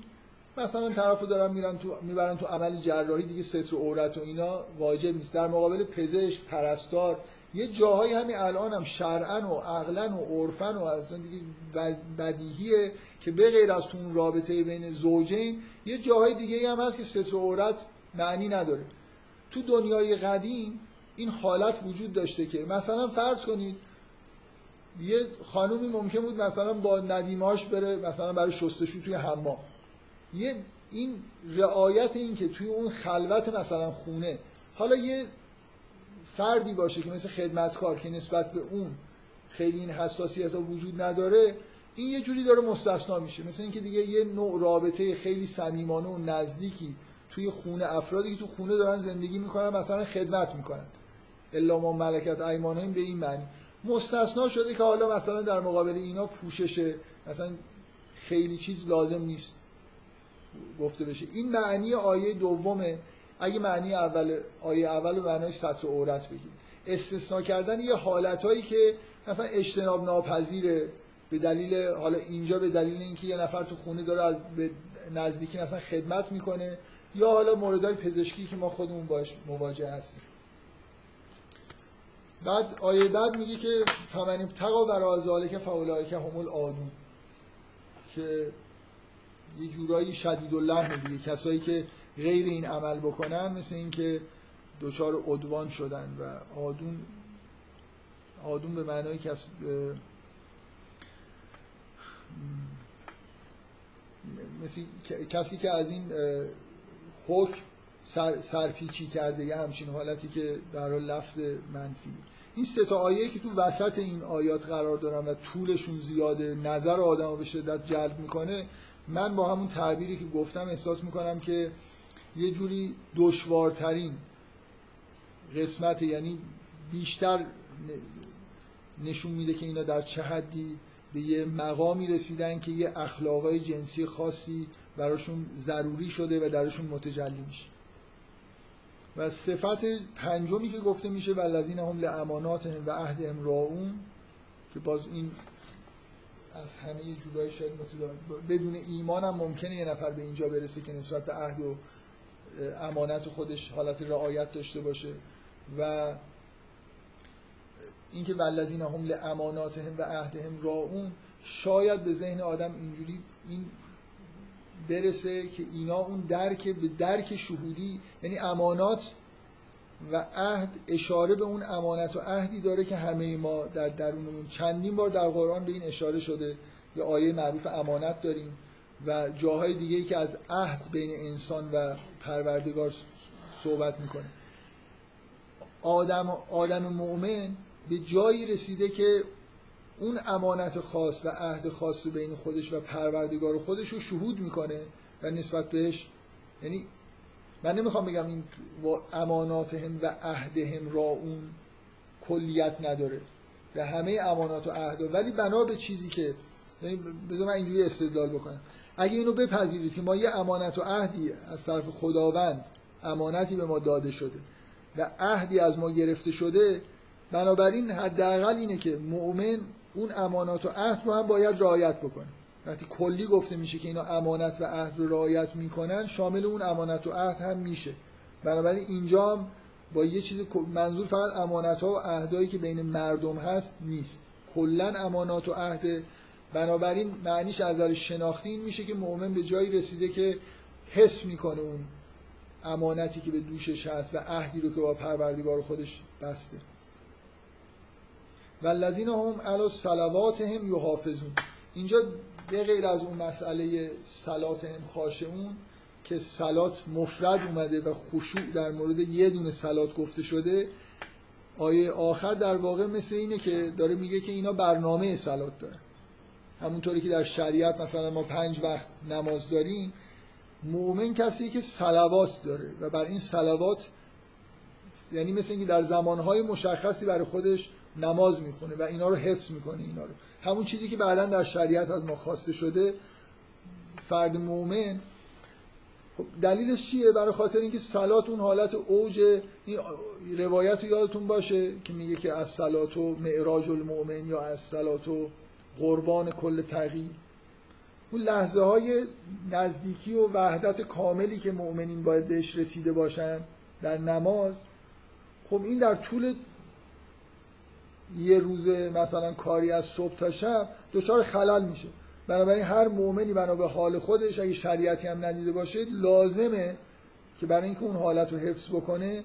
مثلا طرفو دارن میرن تو می‌برن تو عمل جراحی دیگه ستر و عورت و اینا واجب نیست. در مقابل پزشک پرستار یه جاهایی همین الان هم شرعن و عقلا و عرفن و اصلا دیگه بدیهیه که به غیر از اون رابطه بین زوجین یه جاهای دیگه هم هست که ستر و عورت معنی نداره. تو دنیای قدیم این حالت وجود داشته که مثلا فرض کنید یه خانومی ممکن بود مثلا با ندیماش بره مثلا برای شستشو توی حمام. یه این رعایت این که توی اون خلوت مثلا خونه حالا یه فردی باشه که مثل خدمتکار که نسبت به اون خیلی این حساسیت ها وجود نداره این یه جوری داره مستثنا میشه. مثل اینکه دیگه یه نوع رابطه خیلی صمیمانه و نزدیکی توی خونه افرادی که تو خونه دارن زندگی می‌کنن مثلا خدمت می‌کنن. الا ما ملکت ایمانهم به این معنی. مستثنا شده که حالا مثلا در مقابل اینا پوشش مثلا خیلی چیز لازم نیست. گفته بشه. این معنی آیه دومه. اگه معنی اول آیه اول معنای سطر عورت بگیم. استثناء کردن یه حالتهایی که مثلا اجتناب ناپذیره به دلیل حالا اینجا به دلیل اینکه یه نفر تو خونه داره از به نزدیکی مثلا خدمت می‌کنه یا حالا موردهای پزشکی که ما خودمون باش مواجه هستیم. بعد آیه بعد میگه که فمن تقا برای ذالک که همول آدون که یه جورایی شدید الله دیگه. کسایی که غیر این عمل بکنن مثل اینکه دچار عدوان شدن و آدون آدون به معنای کس مثل کسی که از این حکم سر، سرپیچی کرده یه همچین حالتی که برای لفظ منفی. این سه تا آیه که تو وسط این آیات قرار دارن و طولشون زیاده نظر آدم به شدت جلب می‌کنه من با همون تعبیری که گفتم احساس می‌کنم که یه جوری دشوارترین قسمت یعنی بیشتر نشون میده که اینا در چه حدی به یه مقامی رسیدن که یه اخلاقای جنسی خاصی براشون ضروری شده و درشون متجلی میشه. و صفت پنجمی که گفته میشه و هم لامانات و عهد امراون که باز این از همه جورایی شاید بدون ایمان هم ممکنه یه نفر به اینجا برسه که نسبت به عهد و امانت خودش حالت رعایت داشته باشه. و اینکه ولذین هم لاماناتهم و عهدهم راون شاید به ذهن آدم اینجوری این برسه که اینا اون درک به درک شهودی یعنی امانات و عهد اشاره به اون امانت و عهدی داره که همه ما در درونمون چندین بار در قرآن به این اشاره شده یا آیه معروف امانت داریم و جاهای دیگه که از عهد بین انسان و پروردگار صحبت می‌کنه. آدم, آدم مؤمن به جایی رسیده که اون امانت خاص و عهد خاص بین خودش و پروردگار خودش رو شهود می‌کنه و نسبت بهش یعنی من نمی‌خوام بگم این امانات هم و عهد هم را اون کلیت نداره. به همه امانات و عهد ولی بنا به چیزی که یعنی بذار من اینجوری استدلال بکنم. اگه اینو بپذیرید که ما یه امانت و عهدی از طرف خداوند امانتی به ما داده شده و عهدی از ما گرفته شده بنابراین حداقل اینه که مؤمن اون امانات و عهد رو هم باید رعایت بکنه. وقتی کلی گفته میشه که اینا امانت و عهد رو رعایت می‌کنن شامل اون امانت و عهد هم میشه. بنابراین اینجا هم با یه چیز منظور فقط امانت ها و عهدایی که بین مردم هست نیست. کلا امانات و عهد بنابراین معنیش از نظر شناختی این میشه که مؤمن به جایی رسیده که حس می‌کنه اون امانتی که به دوشش هست و عهدی رو که با پروردگار خودش بسته. و الذین هم علی صلواتهم یحافظون. اینجا به غیر از اون مسئله صلاتهم خاشعون که سلات مفرد اومده و خشوع در مورد یه دونه سلات گفته شده آیه آخر در واقع مثل اینه که داره میگه که اینا برنامه سلات داره همونطوری که در شریعت مثلا ما پنج وقت نماز داریم مؤمن کسی که سلوات داره و بر این سلوات یعنی مثل اینکه در زمانهای مشخصی برای خودش نماز می‌خونه و اینا رو حفظ می‌کنه اینا رو. همون چیزی که بعدا در شریعت از ما خواسته شده فرد مؤمن خب دلیلش چیه؟ برای خاطر اینکه سلات اون حالت اوج این روایت رو یادتون باشه که میگه که از سلات و معراج المؤمن یا از سلات و قربان کل تغییر اون لحظه های نزدیکی و وحدت کاملی که مؤمنین باید بهش رسیده باشن در نماز خب این در طول یه روز مثلا کاری از صبح تا شب دچار خلل میشه. بنابراین هر مؤمنی بنا به حال خودش اگه شریعتی هم ندیده باشه لازمه که برای اینکه اون حالت رو حفظ بکنه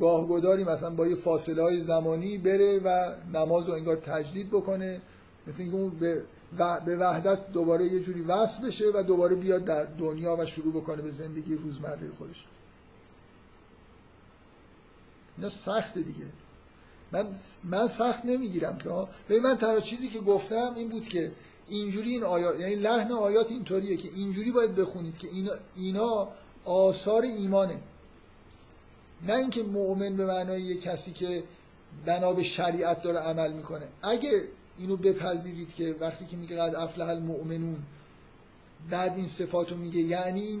گاهگداری مثلا با یه فاصله های زمانی بره و نماز رو انگار تجدید بکنه. مثل اینکه اون به به وحدت دوباره یه جوری وصل بشه و دوباره بیاد در دنیا و شروع بکنه به زندگی روزمره خودش. اینا سخت دیگه. من من سخت نمی‌گیرم که من تنها چیزی که گفتم این بود که اینجوری این آیات یعنی لحن آیات اینطوریه که اینجوری باید بخونید که اینا, اینا آثار ایمانه. نه اینکه مؤمن به معنای یه کسی که بنا به شریعت داره عمل می‌کنه. اگه اینو بپذیرید که وقتی که میگه قد افلح المؤمنون بعد این صفاتو میگه یعنی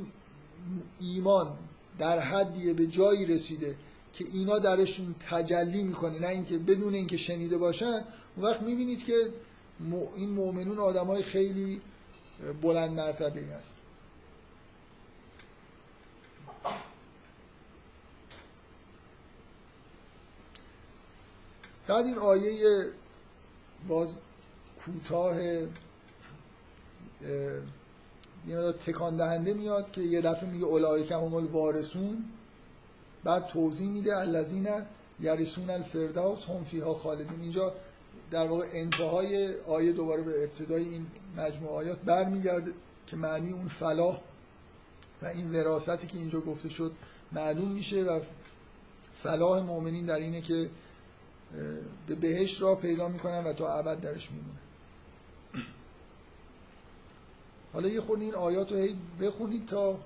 ایمان در حدیه به جایی رسیده. که اینا درشون تجلی می‌کنه نه اینکه بدون اینکه شنیده باشن اون وقت می‌بینید که این مؤمنون آدم های خیلی بلند مرتبه هست. بعد این آیه باز کوتاه یه تکان دهنده میاد که یه دفعه میگه اولای هم الوارثون. بعد توضیح میده الذین یرسون الفردوس هم فیها خالدون. اینجا در واقع انتهای آیه دوباره به ابتدای این مجموعه آیات برمیگرده که معنی اون فلاح و این وراستی که اینجا گفته شد معلوم میشه و فلاح مؤمنین در اینه که به بهش را پیدا می‌کنن و تا ابد درش میمونه. حالا یه خورده این آیات رو هی بخونید تا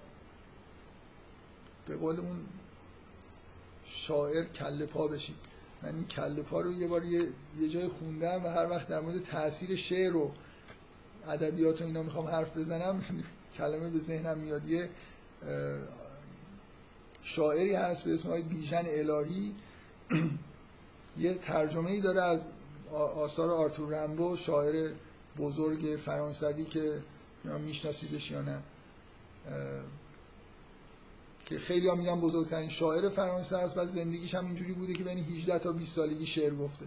به قول اون شاعر کله پا بشید من این کله پا رو یه بار یه, یه جای خوندم و هر وقت در مورد تاثیر شعر و ادبیات و اینا می‌خوام حرف بزنم کلمه به ذهنم میاد. یه شاعری هست به اسم های بیژن الهی. یه ترجمه ای داره از آثار آرتور رمبو شاعر بزرگ فرانسوی که میشناسیدش یا نه. که خیلی ها میگن بزرگترین شاعر فرانسه است و زندگیش هم اینجوری بوده که بین 18 تا 20 سالگی شعر گفته.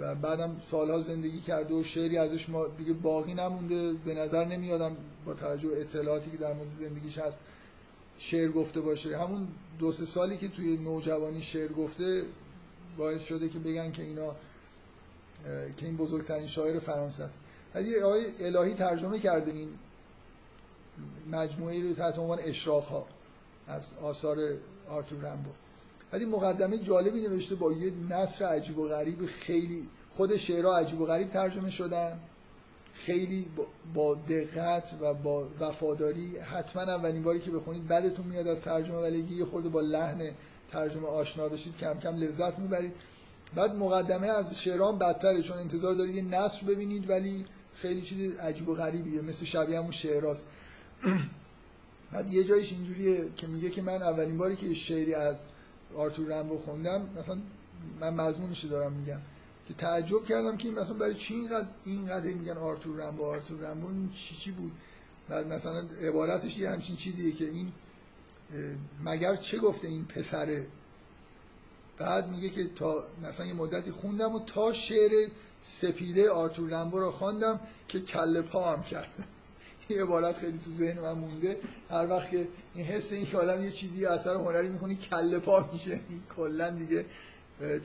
و بعدم سالها زندگی کرده و شعری ازش ما دیگه باقی نمونده. به نظر نمیادم با توجه اطلاعاتی که در مورد زندگیش هست شعر گفته باشه. همون دو سه سالی که توی نوجوانی شعر گفته باعث شده که بگن که اینا که این بزرگترین شاعر فرانسه است. ولی آقای الهی ترجمه کرده این مجموعه رو تحت عنوان اشراق ها از آثار آرتور رمبو ولی مقدمه جالبی نوشته با یه نصر عجیب و غریب خیلی خود شعرها عجیب و غریب ترجمه شدن. خیلی با دقت و با وفاداری حتما اولین باری که بخونید بعدتون میاد از ترجمه ولی یه خورده با لحن ترجمه آشنا بشید کم کم لذت می‌برید. بعد مقدمه از شعران بدتره چون انتظار دارید یه نصر ببینید ولی خیلی چیز عجیب و غریبیه مثل شبیه همون شعراست بعد یه جایش اینجوریه که میگه که من اولین باری که شعری از آرتور رمبو خوندم مثلا من مضمونش دارم میگم که تعجب کردم که این مثلا برای چی اینقدر اینقدر میگن آرتور رمبو آرتور رمبو این چی چی بود؟ بعد مثلا عبارتش یه همچین چیزیه که این مگر چه گفته این پسره؟ بعد میگه که تا مثلا یه مدتی خوندم و تا شعر سپیده آرتور رمبو رو خواندم که کله پا هم کرد. این عبارت خیلی تو ذهن من مونده. هر وقت که این حس این که آدم یه چیزی اثر هنری می‌کنی کله پا میشه. کلا دیگه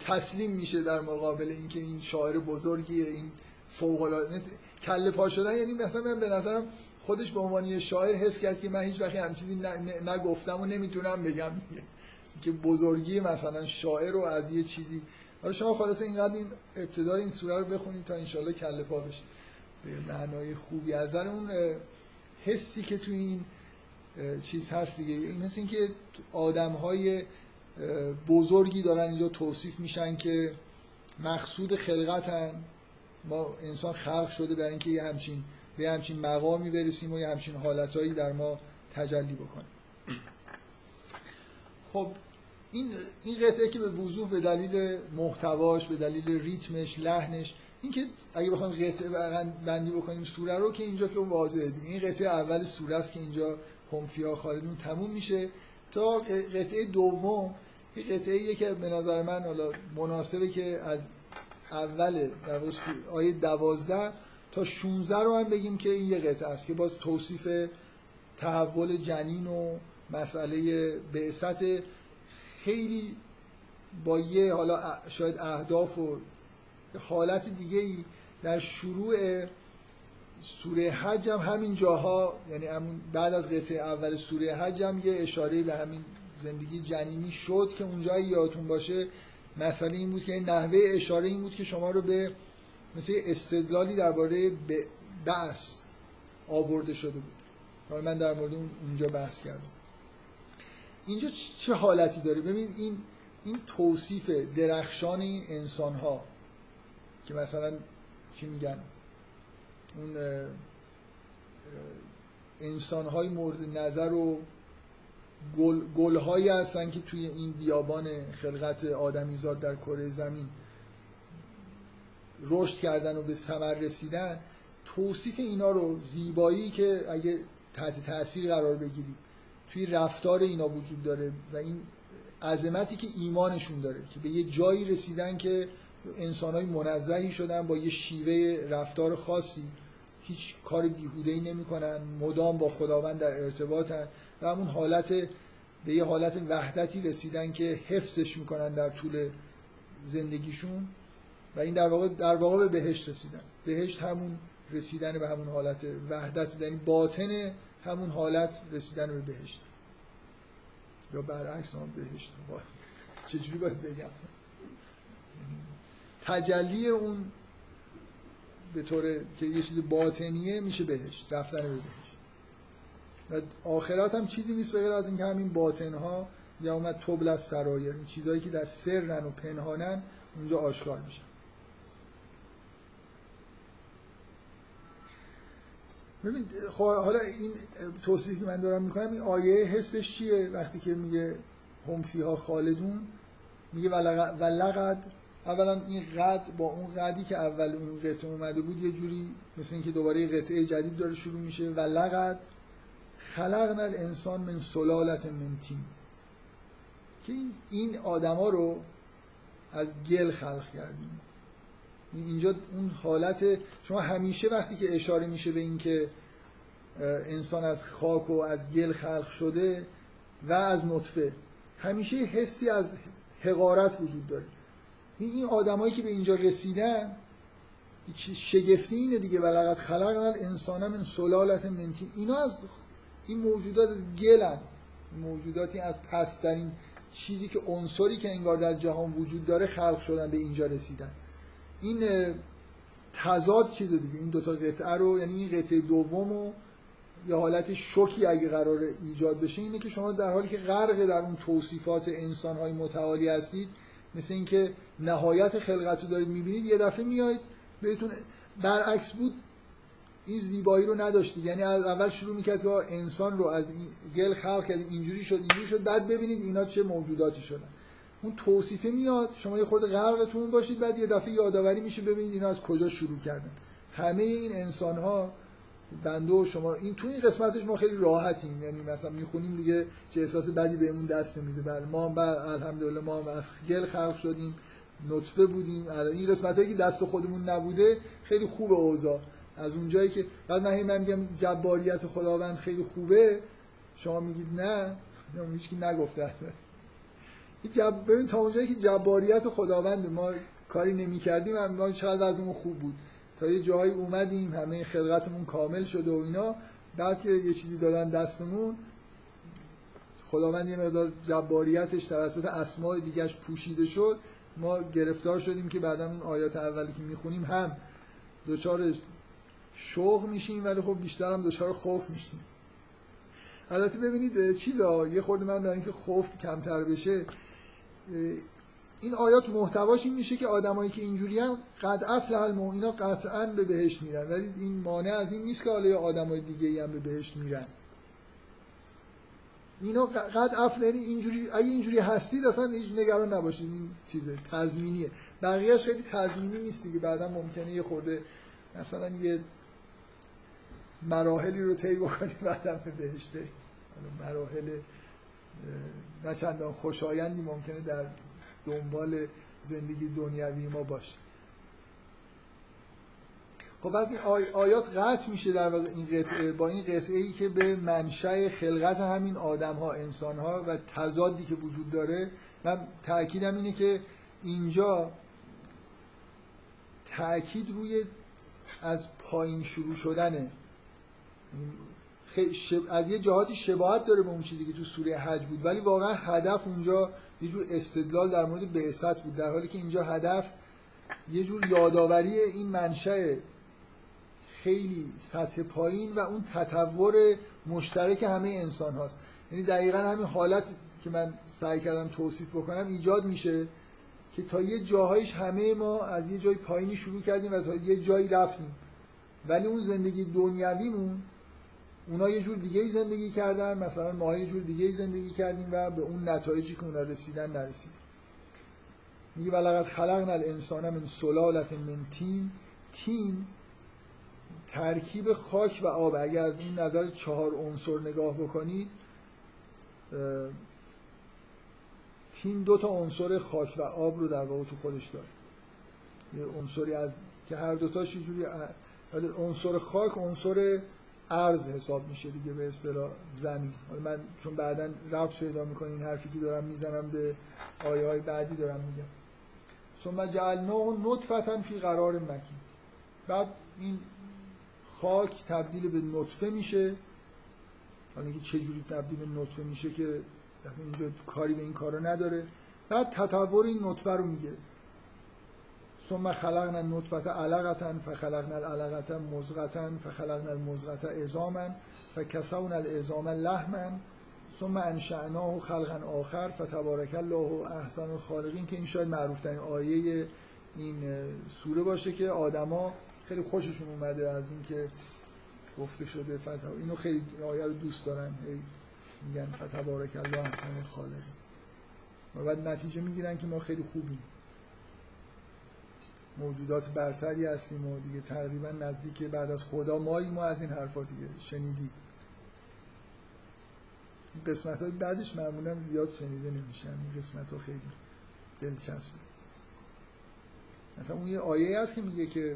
تسلیم میشه در مقابل اینکه این شاعر بزرگیه این فوق العاده کله پا شدن یعنی مثلا من به نظرم خودش به عنوان شاعر حس کرد که من هیچ وقتی هم چیزی نگفتم و نمی‌تونم بگم دیگه. که بزرگی مثلا شاعر رو از یه چیزی. حالا شما خلاص اینقدر این ابتدای این سوره رو بخونید تا انشالله کله پا بشه. به معنای خوبی از اون حسی که تو این چیز هست دیگه. این مثل اینکه آدم های بزرگی دارن اینجا توصیف میشن که مقصود خلقتن. ما انسان خلق شده برای اینکه یه همچین به همچین مقامی برسیم و یه همچین حالتهایی در ما تجلی بکنیم. خب این این قطعه که به وضوح به دلیل محتواش به دلیل ریتمش لحنش اینکه اگه بخوایم قطعه بندی بکنیم سوره رو که اینجا که واضحه این قطعه اول سوره است که اینجا هم خالدون تموم میشه. تا قطعه دوم این قطعه که به نظر من حالا مناسبه که از اول در آیه دوازده تا 16 رو هم بگیم که این یه قطعه است که باز توصیف تحول جنین و مسئله بعثت خیلی با یه حالا شاید اهداف و حالت دیگه ای در شروع سوره حج هم همین جاها یعنی بعد از قطعه اول سوره حج هم یه اشاره به همین زندگی جنینی شد که اونجا یادتون باشه مسئله این بود که نحوه اشاره این بود که شما رو به مثل استدلالی درباره بحث آورده شده بود. من در مورد اونجا بحث کردم. اینجا چه حالتی داره؟ ببین این این توصیف درخشان این انسان ها که مثلا چی میگن؟ اون انسان های مورد نظر و گل, گل هایی هستن که توی این بیابان خلقت آدمیزاد در کره زمین رشد کردن و به ثمر رسیدن توصیف اینا رو زیبایی که اگه تحت تاثیر قرار بگیرید توی رفتار اینا وجود داره و این عظمتی که ایمانشون داره که به یه جایی رسیدن که انسان های منزهی شدن با یه شیوه رفتار خاصی. هیچ کار بیهوده ای نمی کنن مدام با خداوند در ارتباطن و همون حالت به یه حالت وحدتی رسیدن که حفظش می‌کنن در طول زندگیشون و این در واقع, در واقع به بهشت رسیدن. بهشت همون رسیدن به همون حالت وحدت یعنی باطن همون حالت رسیدن به بهشت. یا برعکس هم بهشت. چجوری باید بگم؟ تجلی اون به طور که یه چیز باطنیه میشه بهشت رفتن به بهشت و آخرات هم چیزی نیست بغیر از اینکه همین باطن ها یا اومد تبل از سرایر این چیزهایی که در سرن و پنهانن اونجا آشکار میشن. ببین خب حالا این توصیفی که من دارم می‌کنم این آیه حسش چیه؟ وقتی که میگه هم فیها خالدون میگه ولقد اولا این قد با اون قدی که اول اون قطعه اومده بود یه جوری مثل اینکه دوباره قطعه جدید داره شروع میشه ولقد خلقنا الانسان من سلالت من تین. که این آدما رو از گل خلق کردیم. اینجا اون حالت شما همیشه وقتی که اشاره میشه به اینکه انسان از خاک و از گل خلق شده و از نطفه همیشه حسی از حقارت وجود داره. این آدمایی که به اینجا رسیدن شگفتی اینه دیگه ولقد خلقنا الانسان من سلالت من اینا از این موجودات از گلن. موجوداتی از پسترین چیزی که عنصری که انگار در جهان وجود داره خلق شدن به اینجا رسیدن. این تضاد چیز دیگه. این دوتا قطعه رو یعنی این قطعه دوم و یه حالت شوکی اگه قرار ایجاد بشه اینه که شما در حالی که غرق در اون توصیفات انسانهای متعالی هستید مثل اینکه نهایت خلقت رو دارید می‌بینید یه دفعه میایید بهتون برعکس بود این زیبایی رو نداشتید. یعنی از اول شروع می‌کرد که انسان رو از این گل خلق کرد اینجوری شد اینجوری شد بعد ببینید اینا چه موجوداتی شدن. اون توصیفه میاد شما یه خورده غرقتون باشید بعد یه دفعه یادآوری میشه ببینید اینا از کجا شروع کردن. همه این انسان ها بنده و شما این تو این قسمتش ما خیلی راحتیم. یعنی مثلا می‌خونیم دیگه چه احساس بدی بهمون دست نمیده. بله ما هم الحمدلله ما هم از گل خلق شدیم. نطفه بودیم. این قسمت هایی که دست خودمون نبوده خیلی خوبه اوضاع. از اونجایی که بعد من من میگم جباریت خداوند خیلی خوبه شما میگید نه هیچ کی نگفته جب... ببین تا اونجایی که جباریت خداوند ما کاری نمی کردیم ما چقدر وضعمون خوب بود. تا یه جایی اومدیم همه خلقتمون کامل شده و اینا بعد که یه چیزی دادن دستمون خداوند یه مقدار جباریتش توسط اسماء دیگهش پوشیده شد. ما گرفتار شدیم که بعدا اون آیات اولی که می‌خونیم هم دوچار شوق میشیم ولی خب بیشتر هم دوچار خوف میشیم. البته ببینید چیزا یه خورده من برای اینکه خوف کمتر بشه این آیات محتواش این میشه که آدمایی که اینجوری هم قد افلح المؤمنین قطعا به بهشت میرن. ولی این مانع از این نیست که حالا آدمای دیگه هم به بهشت میرن. اینا قد افلح یعنی اینجوری اگه اینجوری هستید اصلا هیچ نگران نباشید این چیزه تضمینیه. بقیهش خیلی تضمینی نیست دیگه. بعدا ممکنه یه خورده مثلا یه مراحلی رو طی بکنیم بعدم به بهشت بریم. مراحل نه خوشایندی ممکنه در دنبال زندگی دنیوی ما باشه. خب از این آیات قطع میشه در واقع این قطعه با این قطعه ای که به منشأ خلقت همین آدم ها انسان ها و تضادی که وجود داره من تاکیدم اینه که اینجا تاکید روی از پایین شروع شدنه. از یه جهاتی شباهت داره به اون چیزی که تو سوره حج بود ولی واقعا هدف اونجا یه جور استدلال در مورد بعثت بود در حالی که اینجا هدف یه جور یادآوری این منشأ خیلی سطح پایین و اون تطور مشترک همه انسان هاست. یعنی دقیقا همین حالت که من سعی کردم توصیف بکنم ایجاد میشه که تا یه جاهایش همه ما از یه جای پایینی شروع کردیم و تا یه جایی رفتیم. ولی اون زندگی دنیویمون اونا یه جور دیگه زندگی کردن مثلا ما یه جور دیگه زندگی کردیم و به اون نتایجی که اونا رسیدن نرسیدیم میگه ولقد خلقنا الانسان من سلالت من تین. تین ترکیب خاک و آب. اگر از این نظر چهار عنصر نگاه بکنید تین دو تا عنصر خاک و آب رو در واقع تو خودش داره یه عنصری از که هر دوتاش یه جوری عنصر خاک عنصر ارز حساب میشه دیگه به اصطلاح زمین. حالا من چون بعدا ربط پیدا می‌کنه این حرفی که دارم می‌زنم به آیه های بعدی دارم میگم. ثم جعلناه نطفه فی قرار مکین. بعد این خاک تبدیل به نطفه میشه. حالا اینکه چه جوری تبدیل به نطفه میشه که اینجا کاری به این کارو نداره. بعد تطور این نطفه رو میگه. ثم خلقنا النطفه علقه فخلقنا العلقه مزغه فخلقنا المزغه عظاما فكسونا العظام لحما ثم انشأناه خلقا آخر فتبارک الله احسن الخالقین که این شاید معروف ترین آیه این سوره باشه که آدما خیلی خوششون اومده از اینکه گفته شده فتح اینو خیلی آیه رو دوست دارن. میگن فتبارک الله احسن الخالقین و بعد نتیجه می‌گیرن که ما خیلی خوبیم. موجودات برتری هستیم و دیگه تقریبا نزدیک بعد از خدا مایی ما از این حرفا دیگه شنیدید قسمت های بعدش معمولا زیاد شنیده نمیشن. این قسمت ها خیلی دلچسبه مثلا اون یه آیه هست که میگه که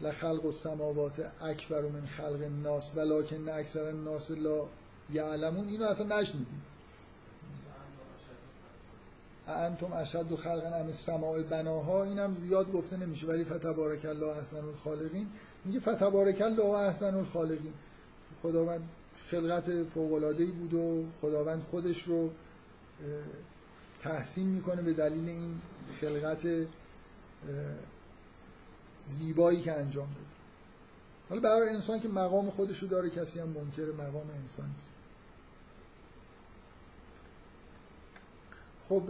لخلق السماوات اکبر من خلق الناس ولکن اکثر الناس لا یعلمون. اینو اصلا نشنیدید؟ انتم اشد و خلقا ام السماء بناها اینم زیاد گفته نمیشه ولی فتبارک الله احسن الخالقین. میگه فتبارک الله احسن الخالقین. خداوند خلقت فوق ای بود و خداوند خودش رو تحسین می‌کنه به دلیل این خلقت زیبایی که انجام داد حالا برای انسان که مقام خودش رو داره کسی هم منکر مقام انسان نیست. خب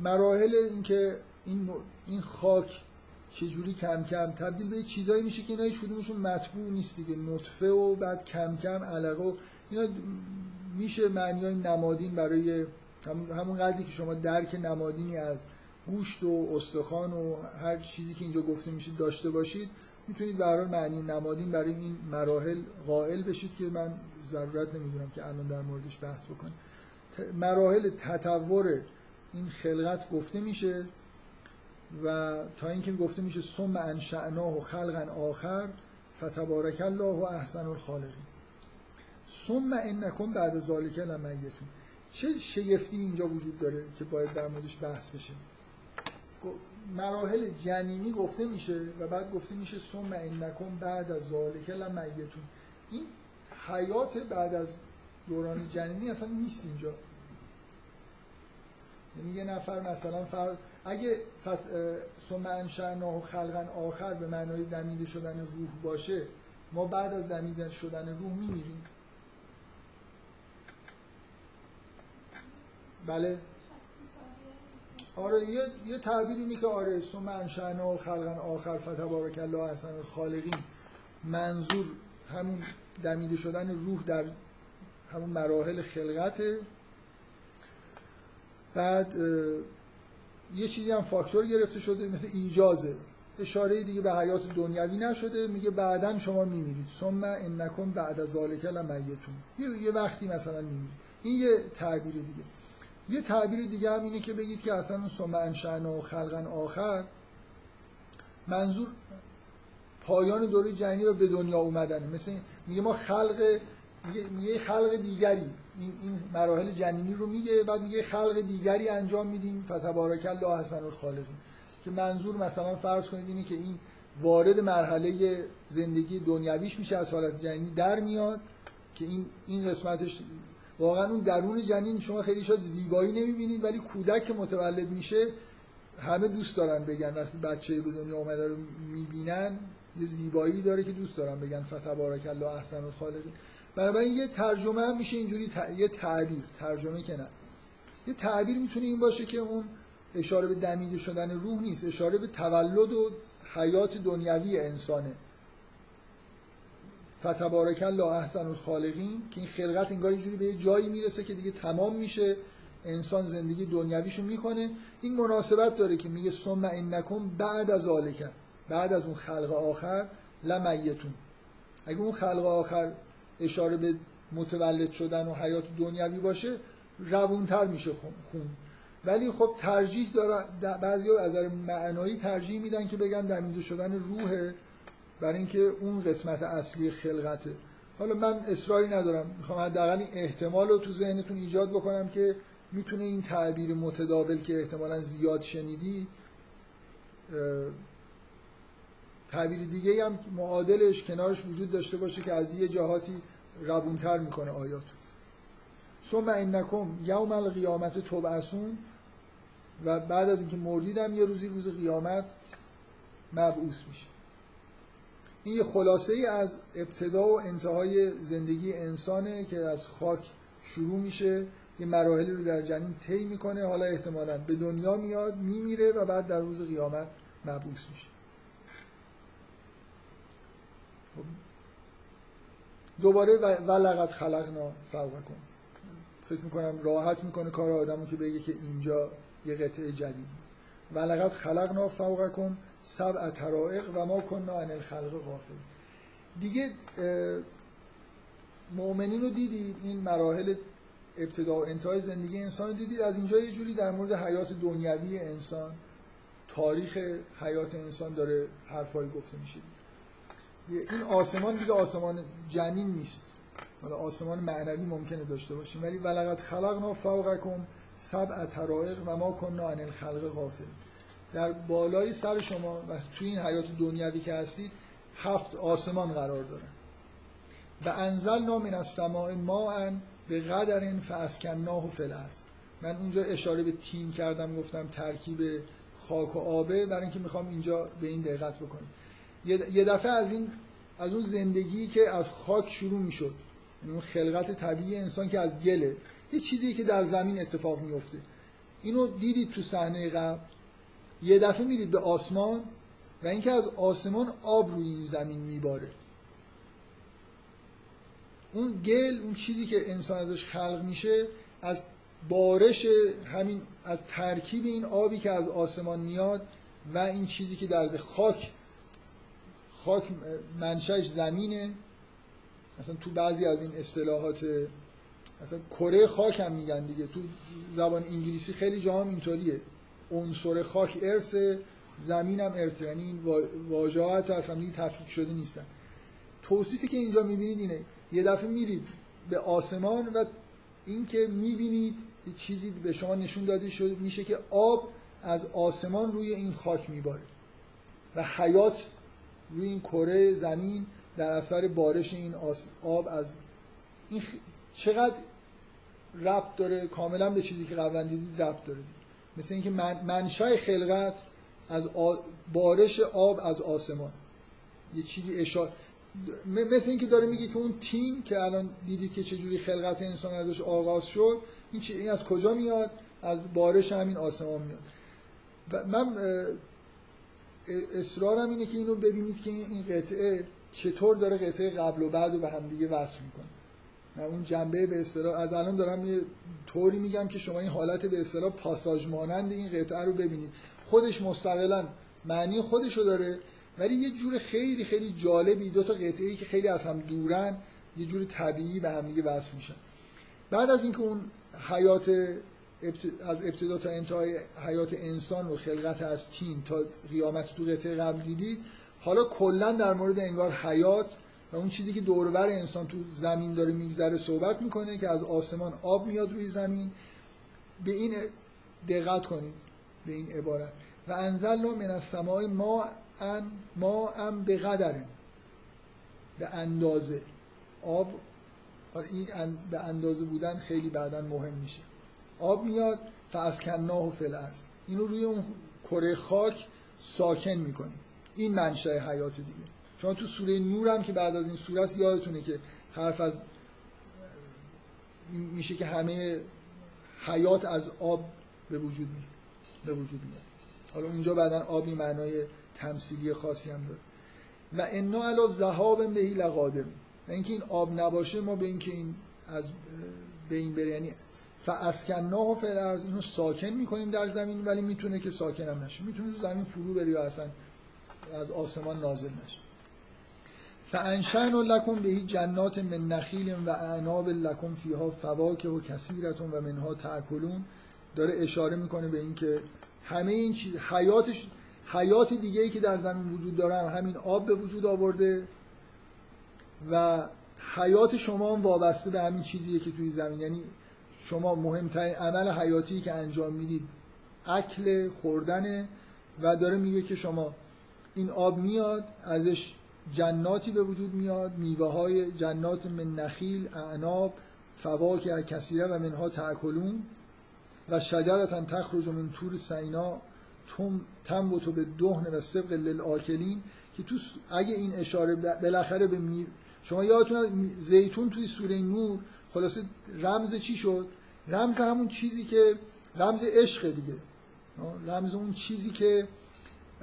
مراحل اینکه این این خاک چجوری کم کم تبدیل به چیزایی میشه که اینا هیچ کدومشون مطبوع نیست دیگه. نطفه و بعد کم کم علقه و اینا میشه معنی نمادین برای همون قدری که شما درک نمادینی از گوشت و استخوان و هر چیزی که اینجا گفته میشه داشته باشید می‌تونید برای معنی نمادین برای این مراحل قائل بشید که من ضرورت نمی‌دونم که الان در موردش بحث بکنم. مراحل تطور این خلقت گفته میشه و تا اینکه گفته میشه ثم انشأناه و خلقا آخر فتبارک الله و احسن الخالقین. ثم انکم بعد ذالک لمیتون. چه شگفتی اینجا وجود داره که باید در موردش بحث بشه؟ مراحل جنینی گفته میشه و بعد گفته میشه ثم انکم بعد از ذالک لمیتون. این حیات بعد از دوران جنینی اصلا نیست اینجا. یعنی یه نفر مثلا فرض اگه فت... ثم انشأناه خلقا آخر به معنای دمیده شدن روح باشه ما بعد از دمیده شدن روح میمیریم. بله؟ آره یه, یه تعبیر اینه که آره ثم انشأناه خلقا آخر فتبارک الله احسن الخالقین. منظور همون دمیده شدن روح در همون مراحل خلقته. بعد یه چیزی هم فاکتور گرفته شده مثل ایجازه. اشاره دیگه به حیات دنیوی نشده میگه بعدا شما میمیرید. ثم انکم بعد از ذالک لمیتون یه وقتی مثلا میمیرید. این یه تعبیر دیگه. یه تعبیر دیگه هم اینه که بگید که اصلا ثم انشأنا و خلقا آخر منظور پایان دوره جنگی و به دنیا اومدنه. مثل میگه ما خلق میگه خلق دیگری. این, این مراحل جنینی رو میگه بعد میگه خلق دیگری انجام میدیم. فتبارک الله احسن الخالقین. که منظور مثلا فرض کنید اینه که این وارد مرحله زندگی دنیویش میشه از حالت جنینی در میاد که این این قسمتش واقعا اون درون جنین شما خیلی شاید زیبایی نمی‌بینید ولی کودک که متولد میشه همه دوست دارن بگن. وقتی بچه به دنیا اومده رو می‌بینن یه زیبایی داره که دوست دارن بگن. فتبارک الله احسن الخالقین. بنابراین یه ترجمه هم میشه اینجوری یه تعبیر. ترجمه که نه. یه تعبیر می‌تونه این باشه که اون اشاره به دمیده شدن روح نیست. اشاره به تولد و حیات دنیوی انسانه. فتبارک الله احسن الخالقین که این خلقت انگار جوری به جایی می‌رسه که دیگه تمام میشه. انسان زندگی دنیویشو می‌کنه. این مناسبت داره که میگه ثم انکم بعد از ذالک بعد از اون خلق آخر لمیتون. اگه اون خلق آخر اشاره به متولد شدن و حیات دنیوی باشه روونتر میشه خون ولی خب ترجیح داره بعضی از نظر معنایی ترجیح میدن که بگن دمیده شدن روحه برای اینکه اون قسمت اصلی خلقته. حالا من اصراری ندارم. می‌خوام حداقل این احتمال رو تو ذهنتون ایجاد بکنم که می‌تونه این تعبیر متداول که احتمالا زیاد شنیدی تعبیر دیگه هم معادلش کنارش وجود داشته باشه که از یه جهاتی روونتر می‌کنه آیات. ثم انکم یوم القیامت تبعثون و بعد از اینکه مردیدم یه روزی روز قیامت مبعوث میشه. این یه خلاصه ای از ابتدا و انتهای زندگی انسانه که از خاک شروع میشه. یه مراحلی رو در جنین طی می‌کنه. حالا احتمالا به دنیا میاد میمیره و بعد در روز قیامت مبعوث میشه. خب. دوباره ولقد خلقنا فوقکم فکر می‌کنم راحت می‌کنه کار آدمو که بگه که اینجا یه قطعه جدیدی. ولقد خلقنا فوقکم سبع طرائق و ما کننا عن الخلق غافل دیگه مؤمنین رو دیدید؟ این مراحل ابتدا و انتهای زندگی انسان رو دیدید؟ از اینجا یه جوری در مورد حیات دنیوی انسان تاریخ حیات انسان داره حرفایی گفته میشه. این آسمان دیگه آسمان جنین نیست. حالا آسمان معنوی ممکنه داشته باشیم ولی ولقد خلقنا فوقکم سبع طرائق و ما کننا عن الخلق غافل. در بالای سر شما و توی این حیات دنیوی که هستید هفت آسمان قرار داره. و انزل من ما به قدر فاسکناه فی الارض. من اونجا اشاره به تیم کردم گفتم ترکیب خاک و آبه برای اینکه می‌خوام اینجا به این دقت بکنیم یه دفعه از این از اون زندگی که از خاک شروع می‌شد یعنی اون خلقت طبیعی انسان که از گله یه چیزی که در زمین اتفاق میفته اینو دیدید تو صحنه قبل. یه دفعه میرید به آسمان و اینکه از آسمان آب روی زمین میباره. اون گل اون چیزی که انسان ازش خلق میشه از بارش همین از ترکیب این آبی که از آسمان میاد و این چیزی که در خاک خاک منشأش زمینه. مثلا تو بعضی از این اصطلاحات مثلا کره خاک هم میگن دیگه. تو زبان انگلیسی خیلی جا هم اینطوریه. عنصر خاک ارث زمین هم ارث. یعنی این واژه‌ها تا اصلا تفکیک شده نیستن. توصیفی که اینجا می‌بینید اینه. یه دفعه میرید به آسمان و اینکه می‌بینید یه چیزی به شما نشون داده شده میشه که آب از آسمان روی این خاک میباره. و حیات روی این کره زمین در اثر بارش این آب از این چقدر ربط داره. کاملا به چیزی که قبلا دیدید ربط داره دید. مثل اینکه من... منشأ خلقت از بارش آب از آسمان. یه چیزی اشاره مثل اینکه داره میگه که اون تیم که الان دیدید که چجوری خلقت انسان ازش آغاز شد این, چی... این از کجا میاد؟ از بارش همین آسمان میاد. و من اصرارم اینه که اینو ببینید که این قطعه چطور داره قطعه قبل و بعد رو به هم دیگه وصل می‌کنه. اون جنبه به اصطلاح از الان دارم یه طوری میگم که شما این حالت به اصطلاح پاساژ مانند این قطعه رو ببینید. خودش مستقلا معنی خودش رو داره ولی یه جور خیلی خیلی جالبی دو تا قطعه که خیلی از هم دورن یه جور طبیعی به هم دیگه وصل میشن. بعد از اینکه اون حیات از ابتدا تا انتهای حیات انسان و خلقت از تین تا قیامت تو قطعه قبل دیدید حالا کلا در مورد انگار حیات و اون چیزی که دوربر انسان تو زمین داره میگذره صحبت می‌کنه که از آسمان آب میاد روی زمین به این دقت کنید به این عبارت. و انزلنا من السماء ما ان ما ام به قدره به اندازه. آب این به اندازه بودن خیلی بعدا مهم میشه. آب میاد فاسکناه فی الارض. اینو روی اون کره خاک ساکن می‌کنیم. این منشأ حیات دیگه. شما تو سوره نور هم که بعد از این سوره است یادتونه که حرف از میشه که همه حیات از آب به وجود میاد به وجود میاد. حالا اینجا بعدا آبی معنای تمثیلی خاصی هم داره. و انا علی ذهاب بهی لقادر اینکه این آب نباشه ما به اینکه این از به این بره. یعنی فاسکناه فی الارض اینو ساکن می‌کنیم در زمین ولی می‌تونه که ساکن هم نشه. می‌تونه تو زمین فرو بره یا اصلا از آسمان نازل نشه. فانشأن لکم به جنات من نخیل و اعناب لکم فیها فواکه و کثیرتون و منها تاکلون داره اشاره می‌کنه به اینکه همه این چیز حیاتش حیات دیگه ای که در زمین وجود داره همین آب به وجود آورده و حیات شما هم وابسته به همین چیزیه که توی زمین. یعنی شما مهمترین عمل حیاتی که انجام می‌دید اکل خوردنه و داره میگه که شما این آب میاد ازش جناتی به وجود میاد میوه های جنات من نخیل اعناب فواکه کثیره و منها تاکلون و شجرتا تخرج من تور سینا تم تو به دهن و سبق للآکلین که تو اگه این اشاره بالاخره به می... شما یادتون زیتون توی سوره نور خلاصه رمز چی شد؟ رمز همون چیزی که رمز عشق دیگه. رمز اون چیزی که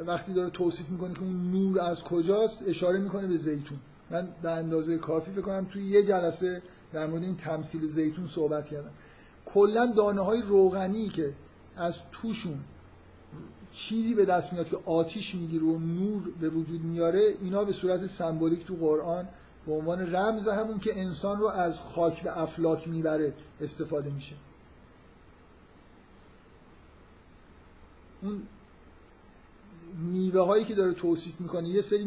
وقتی داره توصیف می‌کنه که اون نور از کجاست اشاره می‌کنه به زیتون. من به اندازه کافی بکنم توی یه جلسه در مورد این تمثیل زیتون صحبت کردم. کلا دانه های روغنی که از توشون چیزی به دست میاد که آتیش می‌گیره و نور به وجود میاره اینا به صورت سمبولیک تو قرآن به عنوان رمز همون که انسان رو از خاک به افلاک می‌بره استفاده میشه. اون میوه هایی که داره توصیف می‌کنه یه سری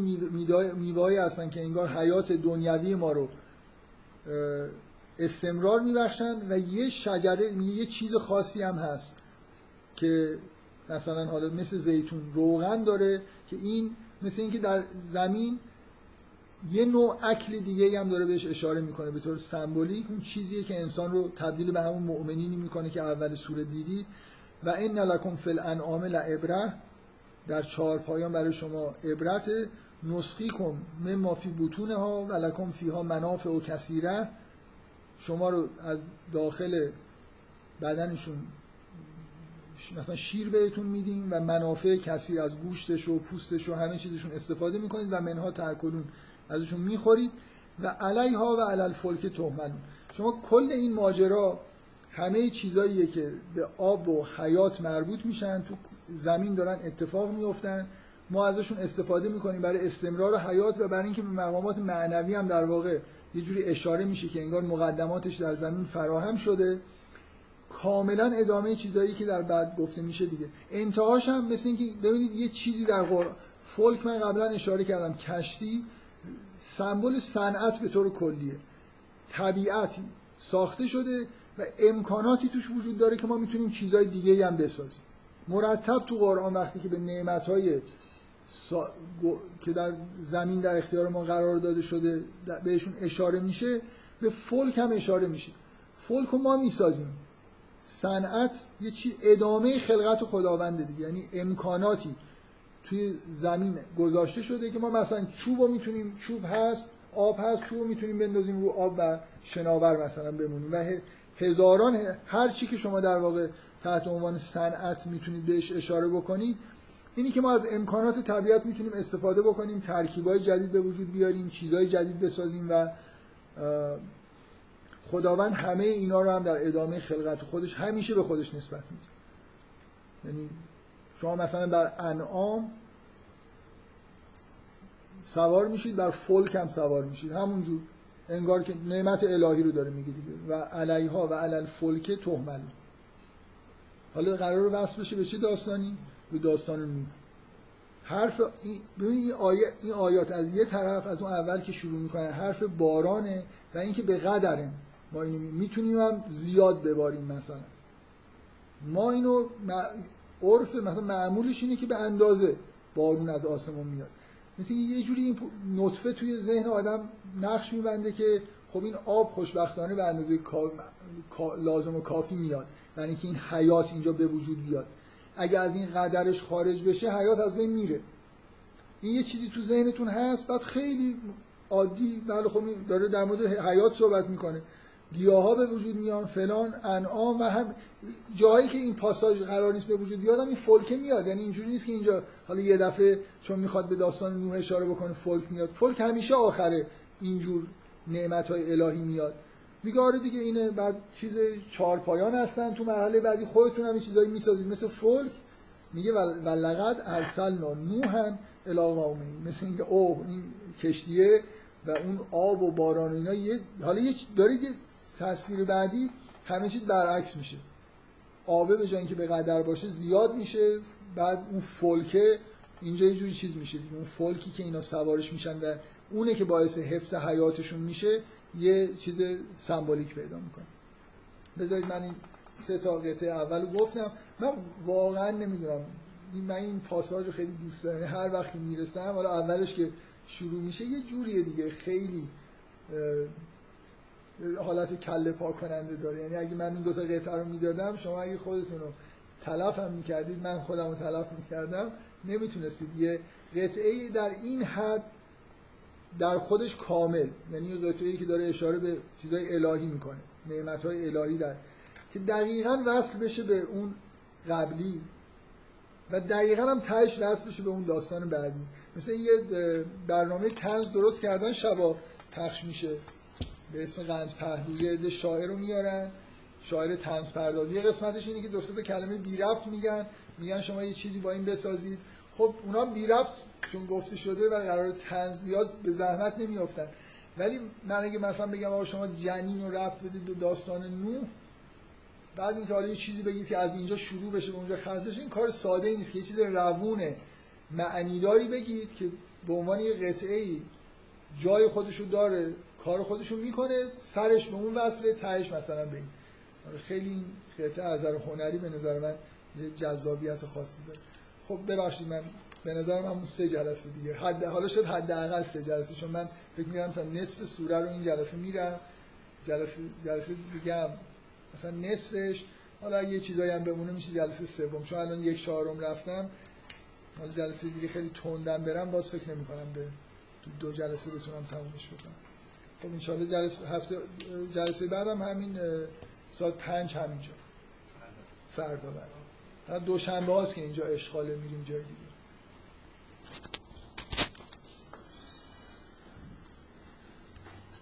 میوه هایی هستن که انگار حیات دنیوی ما رو استمرار میبخشن و یه شجره یه چیز خاصی هم هست که مثلا حالا مثل زیتون روغن داره که این مثل اینکه در زمین یه نوع اکل دیگه هم داره بهش اشاره می‌کنه به طور سمبولیک. اون چیزیه که انسان رو تبدیل به همون مؤمنینی می‌کنه که اول سوره دیدی و این لکم فی الانعام لعبره. در چهار پایان برای شما عبرت. نسخی کن مما فی بطونه ها و لکم فیها منافع و کثیره. شما رو از داخل بدنشون مثلا شیر بهتون میدیم و منافع کثیر از گوشتش و پوستش و همه چیزشون استفاده می‌کنید و منها ترکلون ازشون می‌خورید. و علیها و علل فلک تهمنون شما کل این ماجرا همه چیزاییه که به آب و حیات مربوط میشن. تو زمین دارن اتفاق میفتن ما ازشون استفاده می‌کنیم برای استمرار حیات و برای اینکه به مقامات معنوی هم در واقع یه جوری اشاره میشه که انگار مقدماتش در زمین فراهم شده. کاملا ادامه چیزایی که در بعد گفته میشه دیگه. انتهاش هم مثل اینکه ببینید یه چیزی در قرآن فولک من قبلا اشاره کردم. کشتی سمبل صنعت به طور کلیه. طبیعت ساخته شده و امکاناتی توش وجود داره که ما می‌تونیم چیزهای دیگه هم بسازیم. مرتب تو قرآن وقتی که به نعمتهای سا... که در زمین در اختیار ما قرار داده شده بهشون اشاره میشه به فولک هم اشاره میشه. فولک رو ما می‌سازیم. صنعت یه چیز ادامه خلقت خداونده دیگه. یعنی امکاناتی توی زمین گذاشته شده که ما مثلا چوب رو می‌تونیم چوب هست آب هست چوب رو می‌تونیم بندازیم رو آب و شناور مثلا بمونیم. و هزاران هر چی که شما در واقع تحت عنوان صنعت می‌تونید بهش اشاره بکنید. اینی که ما از امکانات طبیعت می‌تونیم استفاده بکنیم ترکیبای جدید به وجود بیاریم چیزهای جدید بسازیم و خداوند همه اینا رو هم در ادامه خلقت خودش همیشه به خودش نسبت میده. یعنی شما مثلا بر انعام سوار میشید بر فلک هم سوار میشید. همونجور انگار که نعمت الهی رو داره میگه دیگه. و علیها و علل فلک تهمل حالا قرار وصل بشه به چه داستانی؟ به داستان نوح حرف این این, این آیات از یه طرف از اون اول که شروع می‌کنه حرف بارانه و اینکه به قدره. ما اینو می‌تونیم هم زیاد بباریم مثلا. ما اینو عرف مثلا معمولش اینه که به اندازه بارون از آسمون میاد. مثل یه جوری این نطفه توی ذهن آدم نقش میبنده که خب این آب خوشبختانه به اندازه لازم و کافی میاد. یعنی که این حیات اینجا به وجود بیاد. اگه از این قدرش خارج بشه حیات از بین میره. این یه چیزی تو ذهنتون هست بعد خیلی عادی بله خب داره در مورد حیات صحبت می‌کنه. گیاه به وجود میان فلان انعام و هم جایی که این پاساژ قرار نیست به وجود بیاد این فولک میاد. یعنی اینجوری نیست که اینجا حالا یه دفعه چون می‌خواد به داستان نوح اشاره بکنه فولک میاد. فولک همیشه آخره اینجور نعمت های الهی میاد. میگه آره دیگه اینه بعد چیز چهار پایان هستن تو مرحله بعدی خودتون هم چیزایی می‌سازید. مثل فولک میگه و لقد ارسلنا نوحا الی قومه. مثل اینکه اوه این کشتیه و اون آب و باران و اینا یه حالا یه دارید یه تصویر بعدی همه چیز برعکس میشه. آبه به اینکه به قدر باشه زیاد میشه بعد اون فولکه اینجا یه جوری چیز میشه دیگه. اون فولکی که اینا سوارش میشن و اونه که باعث حفظ حیاتشون میشه یه چیز سمبولیک پیدا می‌کنه. بذارید من این سه تا قطعه اول گفتم. من واقعا نمی‌دونم. من این پاساژ رو خیلی دوست دارم. هر وقتی می‌رسم حالا اولش که شروع میشه یه جوریه دیگه. خیلی حالت کله پا کننده داره. یعنی اگه من این دو تا قطعه رو می‌دادم شما اگه خودتون رو تلف هم می‌کردید من خودم رو تلف می‌کردم نمی‌تونستید. یه قطعه در این حد در خودش کامل یعنی قطعه ای که داره اشاره به چیزای الهی می‌کنه نعمت های الهی در که دقیقا وصل بشه به اون قبلی و دقیقا هم تهش وصل بشه به اون داستان بعدی. مثل یه برنامه تنز درست کردن شبا پخش میشه. به اسم قنج پهلوی شاعر رو میارن. شاعر تنز پردازی یه قسمتش اینه که دو تا کلمه بی رفت میگن. میگن شما یه چیزی با این بسازید. خب اونا بی رفت چون گفته شده و قرار تنز زیاد به زحمت نمیافتن. ولی من اگه مثلا بگم آقا شما جنین رو رفت بدید به داستان نوح بعد اینکه حالا یه چیزی بگید که از اینجا شروع بشه به اونجا ختم بشه این کار ساده ای نیست که یه چیز روونه معنیداری بگید که به عنوان یه قطعه ای جای خودشو داره کار خودشو می‌کنه سرش به اون وصله تهش مثلا به خیلی این از نظر هنری به نظر من یه جذابیت خاصی داره. خب ببخشید من به نظر من اون سه جلسه دیگه. حد حالا شد حداقل سه جلسه چون من فکر می‌کردم تا نصف سوره رو این جلسه میرم. جلسه جلسه دیگه هم مثلا نصفش. حالا یه چیزایی هم بمونه میشه جلسه سوم. چون الان یک چهارم رفتم حالا جلسه دیگه خیلی تندم برم باز فکر نمی کنم به دو جلسه بتونم تمومش بکنم. خب انشالله جلسه هفته جلسه بعدم همین ساعت پنج همینجا. فردا بعد دوشنبه هاست که اینجا اشغاله میریم جای دیگه.